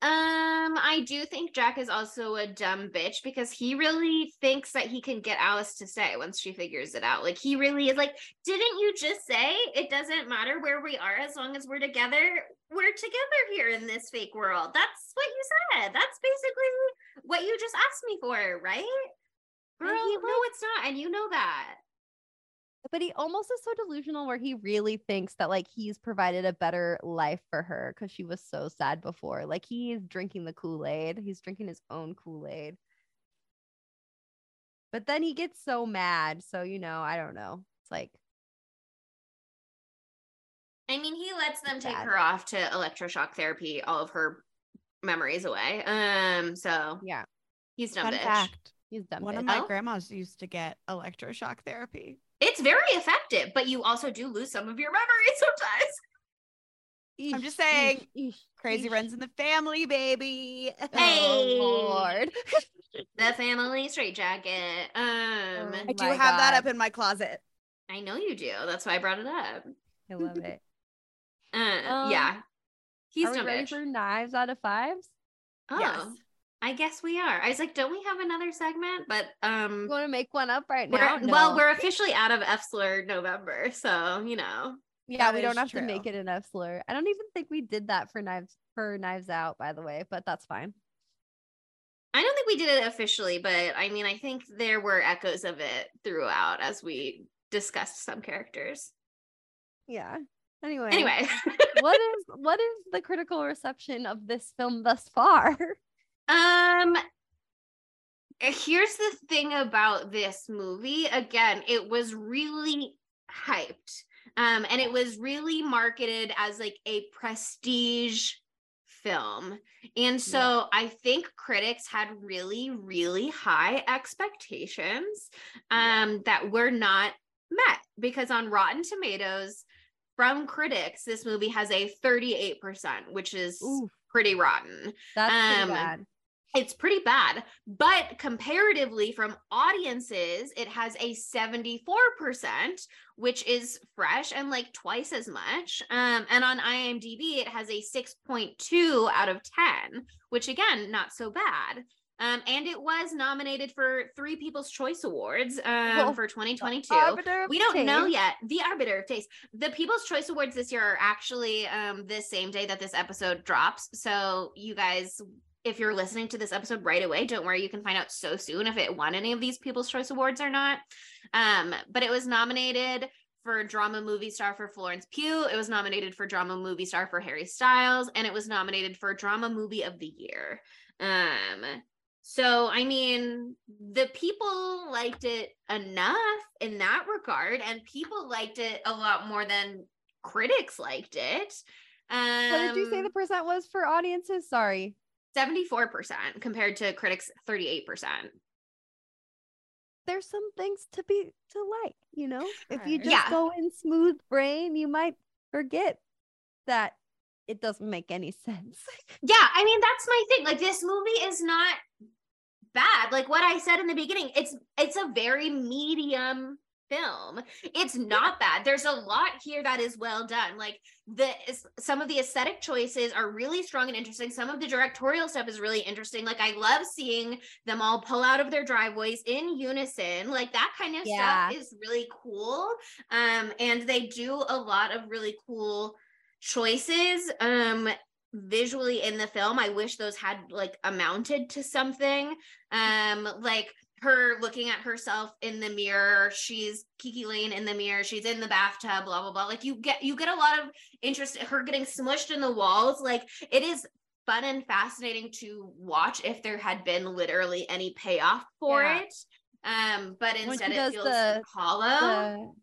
um, I do think Jack is also a dumb bitch because he really thinks that he can get Alice to stay once she figures it out. Like he really is like, didn't you just say it doesn't matter where we are as long as we're together? We're together here in this fake world. That's what you said. That's basically what you just asked me for, right? He, no, it's not, and you know that. But he almost is so delusional where he really thinks that like he's provided a better life for her because she was so sad before like he's drinking the kool-aid he's drinking his own kool-aid but then he gets so mad so you know i don't know it's like I mean, he lets them take Bad. her off to electroshock therapy, all of her memories away. Um, so yeah he's dumb Fun bitch. fact. he's dumb One of my Oh. grandmas used to get electroshock therapy. It's very effective, but you also do lose some of your memories sometimes. I'm just saying, eesh, eesh, Crazy eesh. runs in the family, baby. Hey. oh lord The family straitjacket. Um, Oh. I do my have that up in my closet. I know you do. That's why I brought it up. i love it Uh, Um, yeah, he's are we dumb ready bitch. for knives out of fives Oh, Yes. I guess we are. I was like, don't we have another segment? But um, you want to make one up right now well, we're officially out of F slur November, so you know. Yeah, we don't have to make it an F slur. I don't even think we did that for knives for knives out, by the way, but that's fine. I don't think we did it officially, but I mean, I think there were echoes of it throughout as we discussed some characters. Yeah. Anyway. Anyway, what is what is the critical reception of this film thus far? um, here's the thing about this movie. Again, it was really hyped, um, and it was really marketed as like a prestige film. And so I think critics had really, really high expectations um, that were not met because on Rotten Tomatoes, from critics, this movie has a 38%, which is Ooh, pretty rotten. that's pretty Um, bad. It's pretty bad, but comparatively from audiences, it has a 74%, which is fresh and like twice as much. Um, and on IMDb, it has a 6.2 out of 10, which again, not so bad. Um, and it was nominated for three People's Choice Awards um, Well, for 2022 we don't know yet the arbiter of taste the people's choice awards this year are actually um the same day that this episode drops so you guys if you're listening to this episode right away don't worry you can find out so soon if it won any of these people's choice awards or not um but it was nominated for drama movie star for Florence Pugh. It was nominated for drama movie star for Harry Styles, and it was nominated for drama movie of the year. Um, so I mean, the people liked it enough in that regard, and people liked it a lot more than critics liked it. Um, What did you say the percent was for audiences? Sorry. 74% compared to critics 38%. There's some things to be to like, you know? If you just Yeah. go in smooth brain, you might forget that it doesn't make any sense. Yeah, I mean that's my thing. Like this movie is not bad. Like what I said in the beginning, it's it's a very medium film. It's not bad. There's a lot here that is well done. Like the some of the aesthetic choices are really strong and interesting. Some of the directorial stuff is really interesting. Like I love seeing them all pull out of their driveways in unison. Like that kind of Yeah. stuff is really cool. Um and they do a lot of really cool choices um visually in the film i wish those had like amounted to something um like her looking at herself in the mirror she's kiki layne in the mirror she's in the bathtub blah blah blah like you get you get a lot of interest her getting smushed in the walls like it is fun and fascinating to watch if there had been literally any payoff for Yeah. it um but instead it feels the- hollow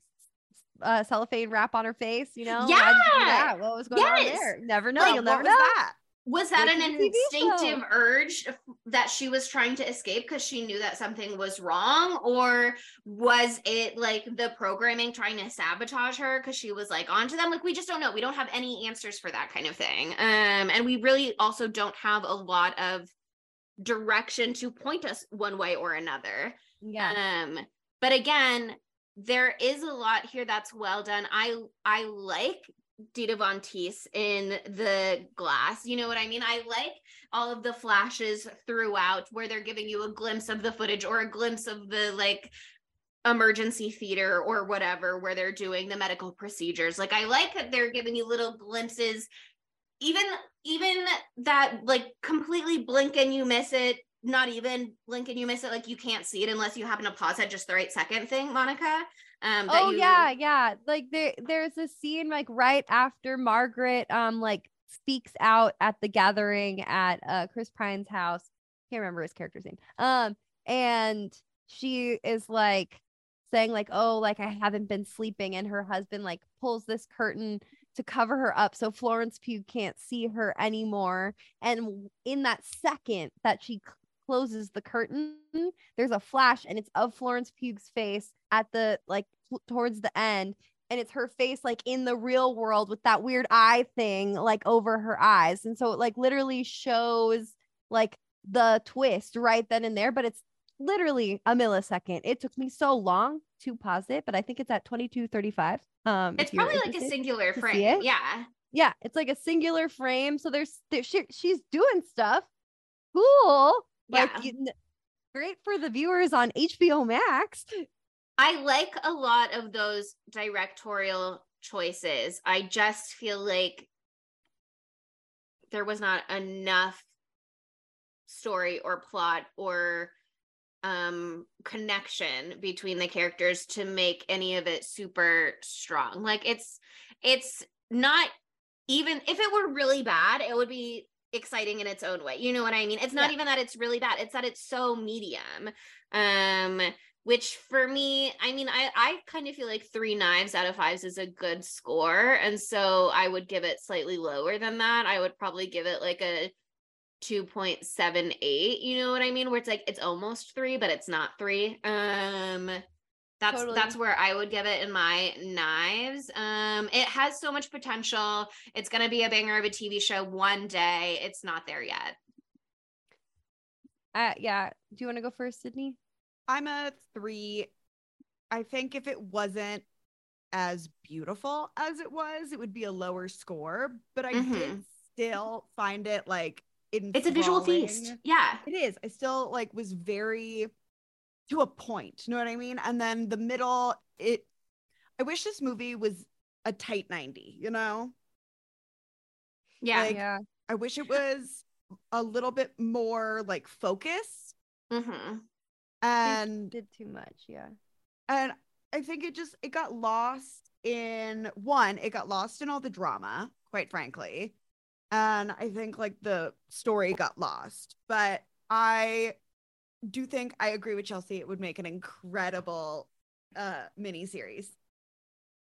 The uh, cellophane wrap on her face, you know? Why'd you do Yeah. What was going on there? Never know. Like, You'll never know. that? Was that an instinctive urge that she was trying to escape because she knew that something was wrong? Or was it like the programming trying to sabotage her because she was like onto them? Like we just don't know. We don't have any answers for that kind of thing. Um and we really also don't have a lot of direction to point us one way or another. Yeah. um, but again, there is a lot here that's well done. I I like Dita Von Teese in the glass. You know what I mean? I like all of the flashes throughout where they're giving you a glimpse of the footage or a glimpse of the like emergency theater or whatever where they're doing the medical procedures. Like I like that they're giving you little glimpses even even that like completely blink and you miss it not even blink and you miss it like you can't see it unless you happen to pause at just the right second thing monica um oh you- yeah, yeah. Like there there's a scene like right after Margaret um like speaks out at the gathering at uh Chris Pine's house. Can't remember his character's name. Um and she is like saying like oh like I haven't been sleeping and her husband like pulls this curtain to cover her up so Florence Pugh can't see her anymore and in that second that she closes the curtain there's a flash and it's of Florence Pugh's face at the like towards the end and it's her face like in the real world with that weird eye thing like over her eyes. And so it like literally shows like the twist right then and there but it's literally a millisecond. It took me so long to pause it but i think it's at 2235 um it's probably like a singular frame. yeah. Yeah it's like a singular frame. So there's there, she, she's doing stuff. Cool like Yeah. you great for the viewers on hbo max. I like a lot of those directorial choices. I just feel like there was not enough story or plot or um connection between the characters to make any of it super strong. Like it's it's not even if it were really bad it would be exciting in its own way you know what i mean it's not Yeah. even that it's really bad it's that it's so medium um which for me, I mean, I I kind of feel like three knives out of fives is a good score, and so I would give it slightly lower than that. I would probably give it like a 2.78 you know what i mean where it's like it's almost three but it's not three um that's Totally. that's where i would give it in my knives um it has so much potential it's going to be a banger of a tv show one day it's not there yet Uh, yeah. Do you want to go first, Sydney? I'm a three. I think if it wasn't as beautiful as it was, it would be a lower score. But I did still find it like it's a visual feast yeah It is. I still like was very to a point. You know what I mean? And then the middle, it. I wish this movie was a tight ninety. You know, yeah Like- yeah. I wish it was a little bit more like focus hmm and did too much. Yeah. and i think it just it got lost in one it got lost in all the drama quite frankly and i think like the story got lost but i do think i agree with chelsea it would make an incredible uh mini series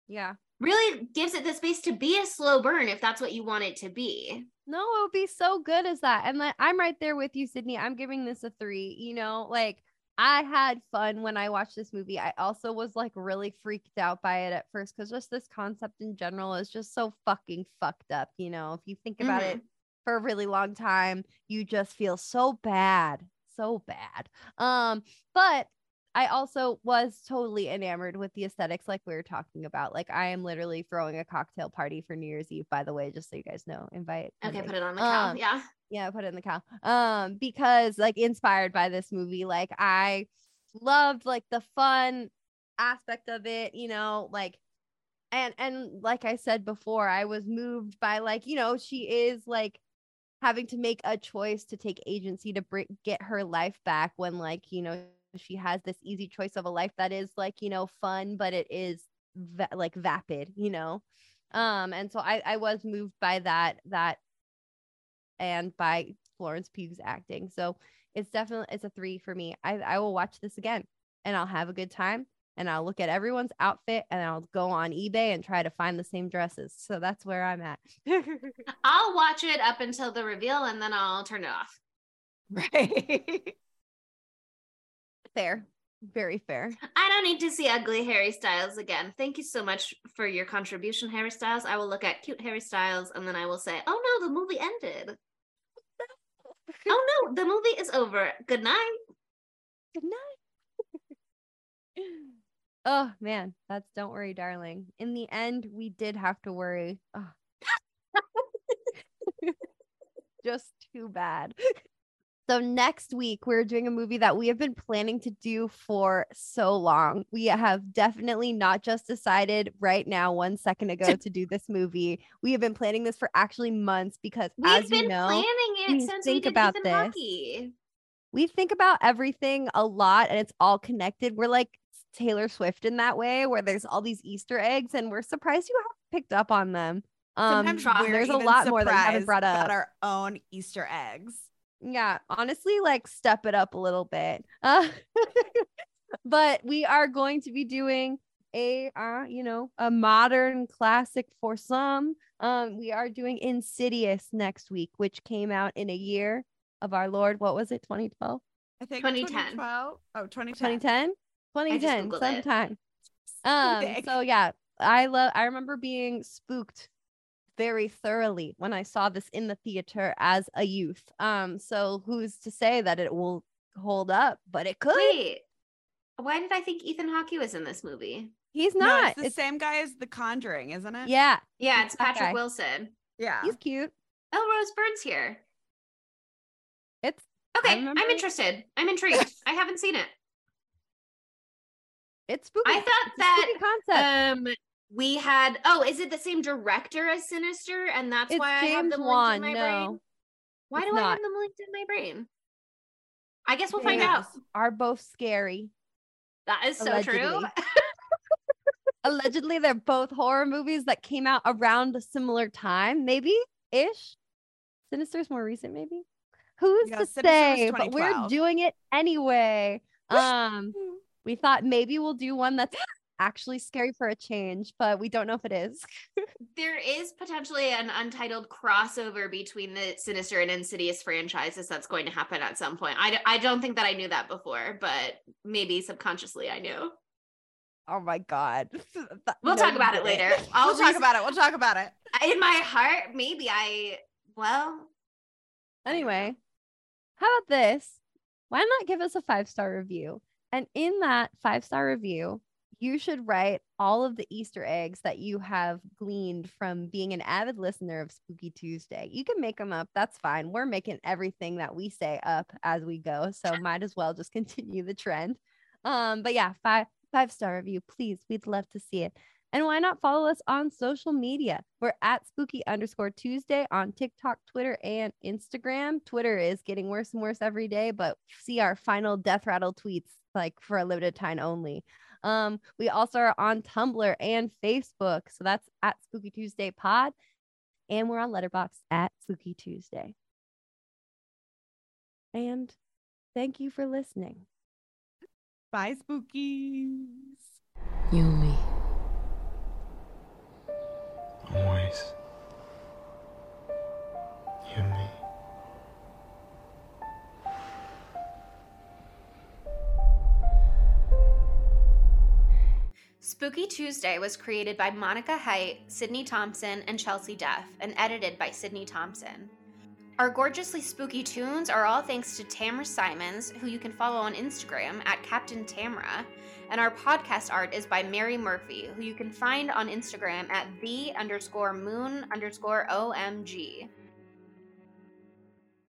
Yeah. really gives it the space to be a slow burn if that's what you want it to be No, it would be so good as that. And like I'm right there with you, Sydney. I'm giving this a three. You know, like I had fun when I watched this movie. I also was like really freaked out by it at first because just this concept in general is just so fucking fucked up. You know, if you think about it for a really long time, you just feel so bad, so bad. Um, but I also was totally enamored with the aesthetics, like we were talking about. Like I am literally throwing a cocktail party for New Year's Eve, by the way, just so you guys know. Invite. okay invite. put it on the cow Um, yeah Yeah, put it in the cow. Um, because like inspired by this movie, like I loved like the fun aspect of it, you know, like and and like I said before, I was moved by like, you know, she is like having to make a choice to take agency to bring get her life back when like, you know, she has this easy choice of a life that is like, you know, fun, but it is va- like vapid, you know. Um, and so I I was moved by that that and by Florence Pugh's acting. So it's definitely it's a three for me. I I will watch this again and I'll have a good time and I'll look at everyone's outfit and I'll go on eBay and try to find the same dresses. So that's where I'm at. i'll watch it up until the reveal and then i'll turn it off right fair. Very fair. I don't need to see ugly Harry Styles again. Thank you so much for your contribution, Harry Styles. I will look at cute Harry Styles and then I will say, oh no, the movie ended. oh no, the movie is over. Good night. Good night. Oh man, that's don't worry, darling. In the end, we did have to worry. Oh. Just too bad. So next week we're doing a movie that we have been planning to do for so long. We have definitely not just decided right now, one second ago, to do this movie. We have been planning this for actually months because, We've as been you know, planning it we since we think did about this. Hockey. we think about everything a lot and it's all connected. We're like Taylor Swift in that way, where there's all these Easter eggs, and we're surprised you haven't picked up on them. Um, Sometimes there's a lot more that you haven't brought up. about our own easter eggs yeah, honestly, like step it up a little bit. Uh, but we are going to be doing a uh, you know, a modern classic for some. Um, we are doing Insidious next week, which came out in a year of our Lord. What was it? 2012? i think 2010. 2012 oh 2010 2010 2010 sometime um so yeah i love i remember being spooked very thoroughly when i saw this in the theater as a youth um so who's to say that it will hold up but it could Wait, why did I think Ethan Hawke was in this movie? he's no, not it's the It's- same guy as the conjuring isn't it yeah Yeah, It's it's Patrick guy. Wilson. yeah he's cute Oh, Rose Byrne's here. it's Okay, I'm interested. I'm intrigued. I haven't seen it. It's spooky I thought It's that concept um we had oh, is it the same director as Sinister? And that's it's why I have james them wan linked in my no brain. Why it's do I have them linked in my brain? I guess we'll find out. are both scary That is so true. Allegedly. allegedly they're both horror movies that came out around a similar time maybe ish sinister's more recent maybe who's Yeah, to Sinister say but we're doing it anyway um We thought maybe we'll do one that's actually scary for a change, but we don't know if it is. there is potentially an untitled crossover between the Sinister and Insidious franchises that's going to happen at some point. I, I don't think that I knew that before, but maybe subconsciously I knew. Oh my god. we'll no, talk about it later. I'll we'll talk about it. We'll talk about it. In my heart, maybe I well. Anyway, how about this? Why not give us a five star review? And in that five star review, you should write all of the Easter eggs that you have gleaned from being an avid listener of Spooky Tuesday. You can make them up. That's fine. We're making everything that we say up as we go. So might as well just continue the trend. Um, but yeah, five five star review, please. We'd love to see it. And why not follow us on social media? We're at spooky underscore Tuesday on TikTok, Twitter, and Instagram. Twitter is getting worse and worse every day, but see our final death rattle tweets like for a limited time only. Um, we also are on Tumblr and Facebook. So that's at Spooky Tuesday Pod. And we're on Letterboxd at Spooky Tuesday. And thank you for listening. Bye, Spookies. Yumi. Always. Yumi. Spooky Tuesday was created by Monica Height, Sydney Thompson, and Chelsea Duff, and edited by Sydney Thompson. Our gorgeously spooky tunes are all thanks to Tamra Simons, who you can follow on Instagram at Captain Tamra, And our podcast art is by Mary Murphy, who you can find on Instagram at the underscore moon underscore OMG.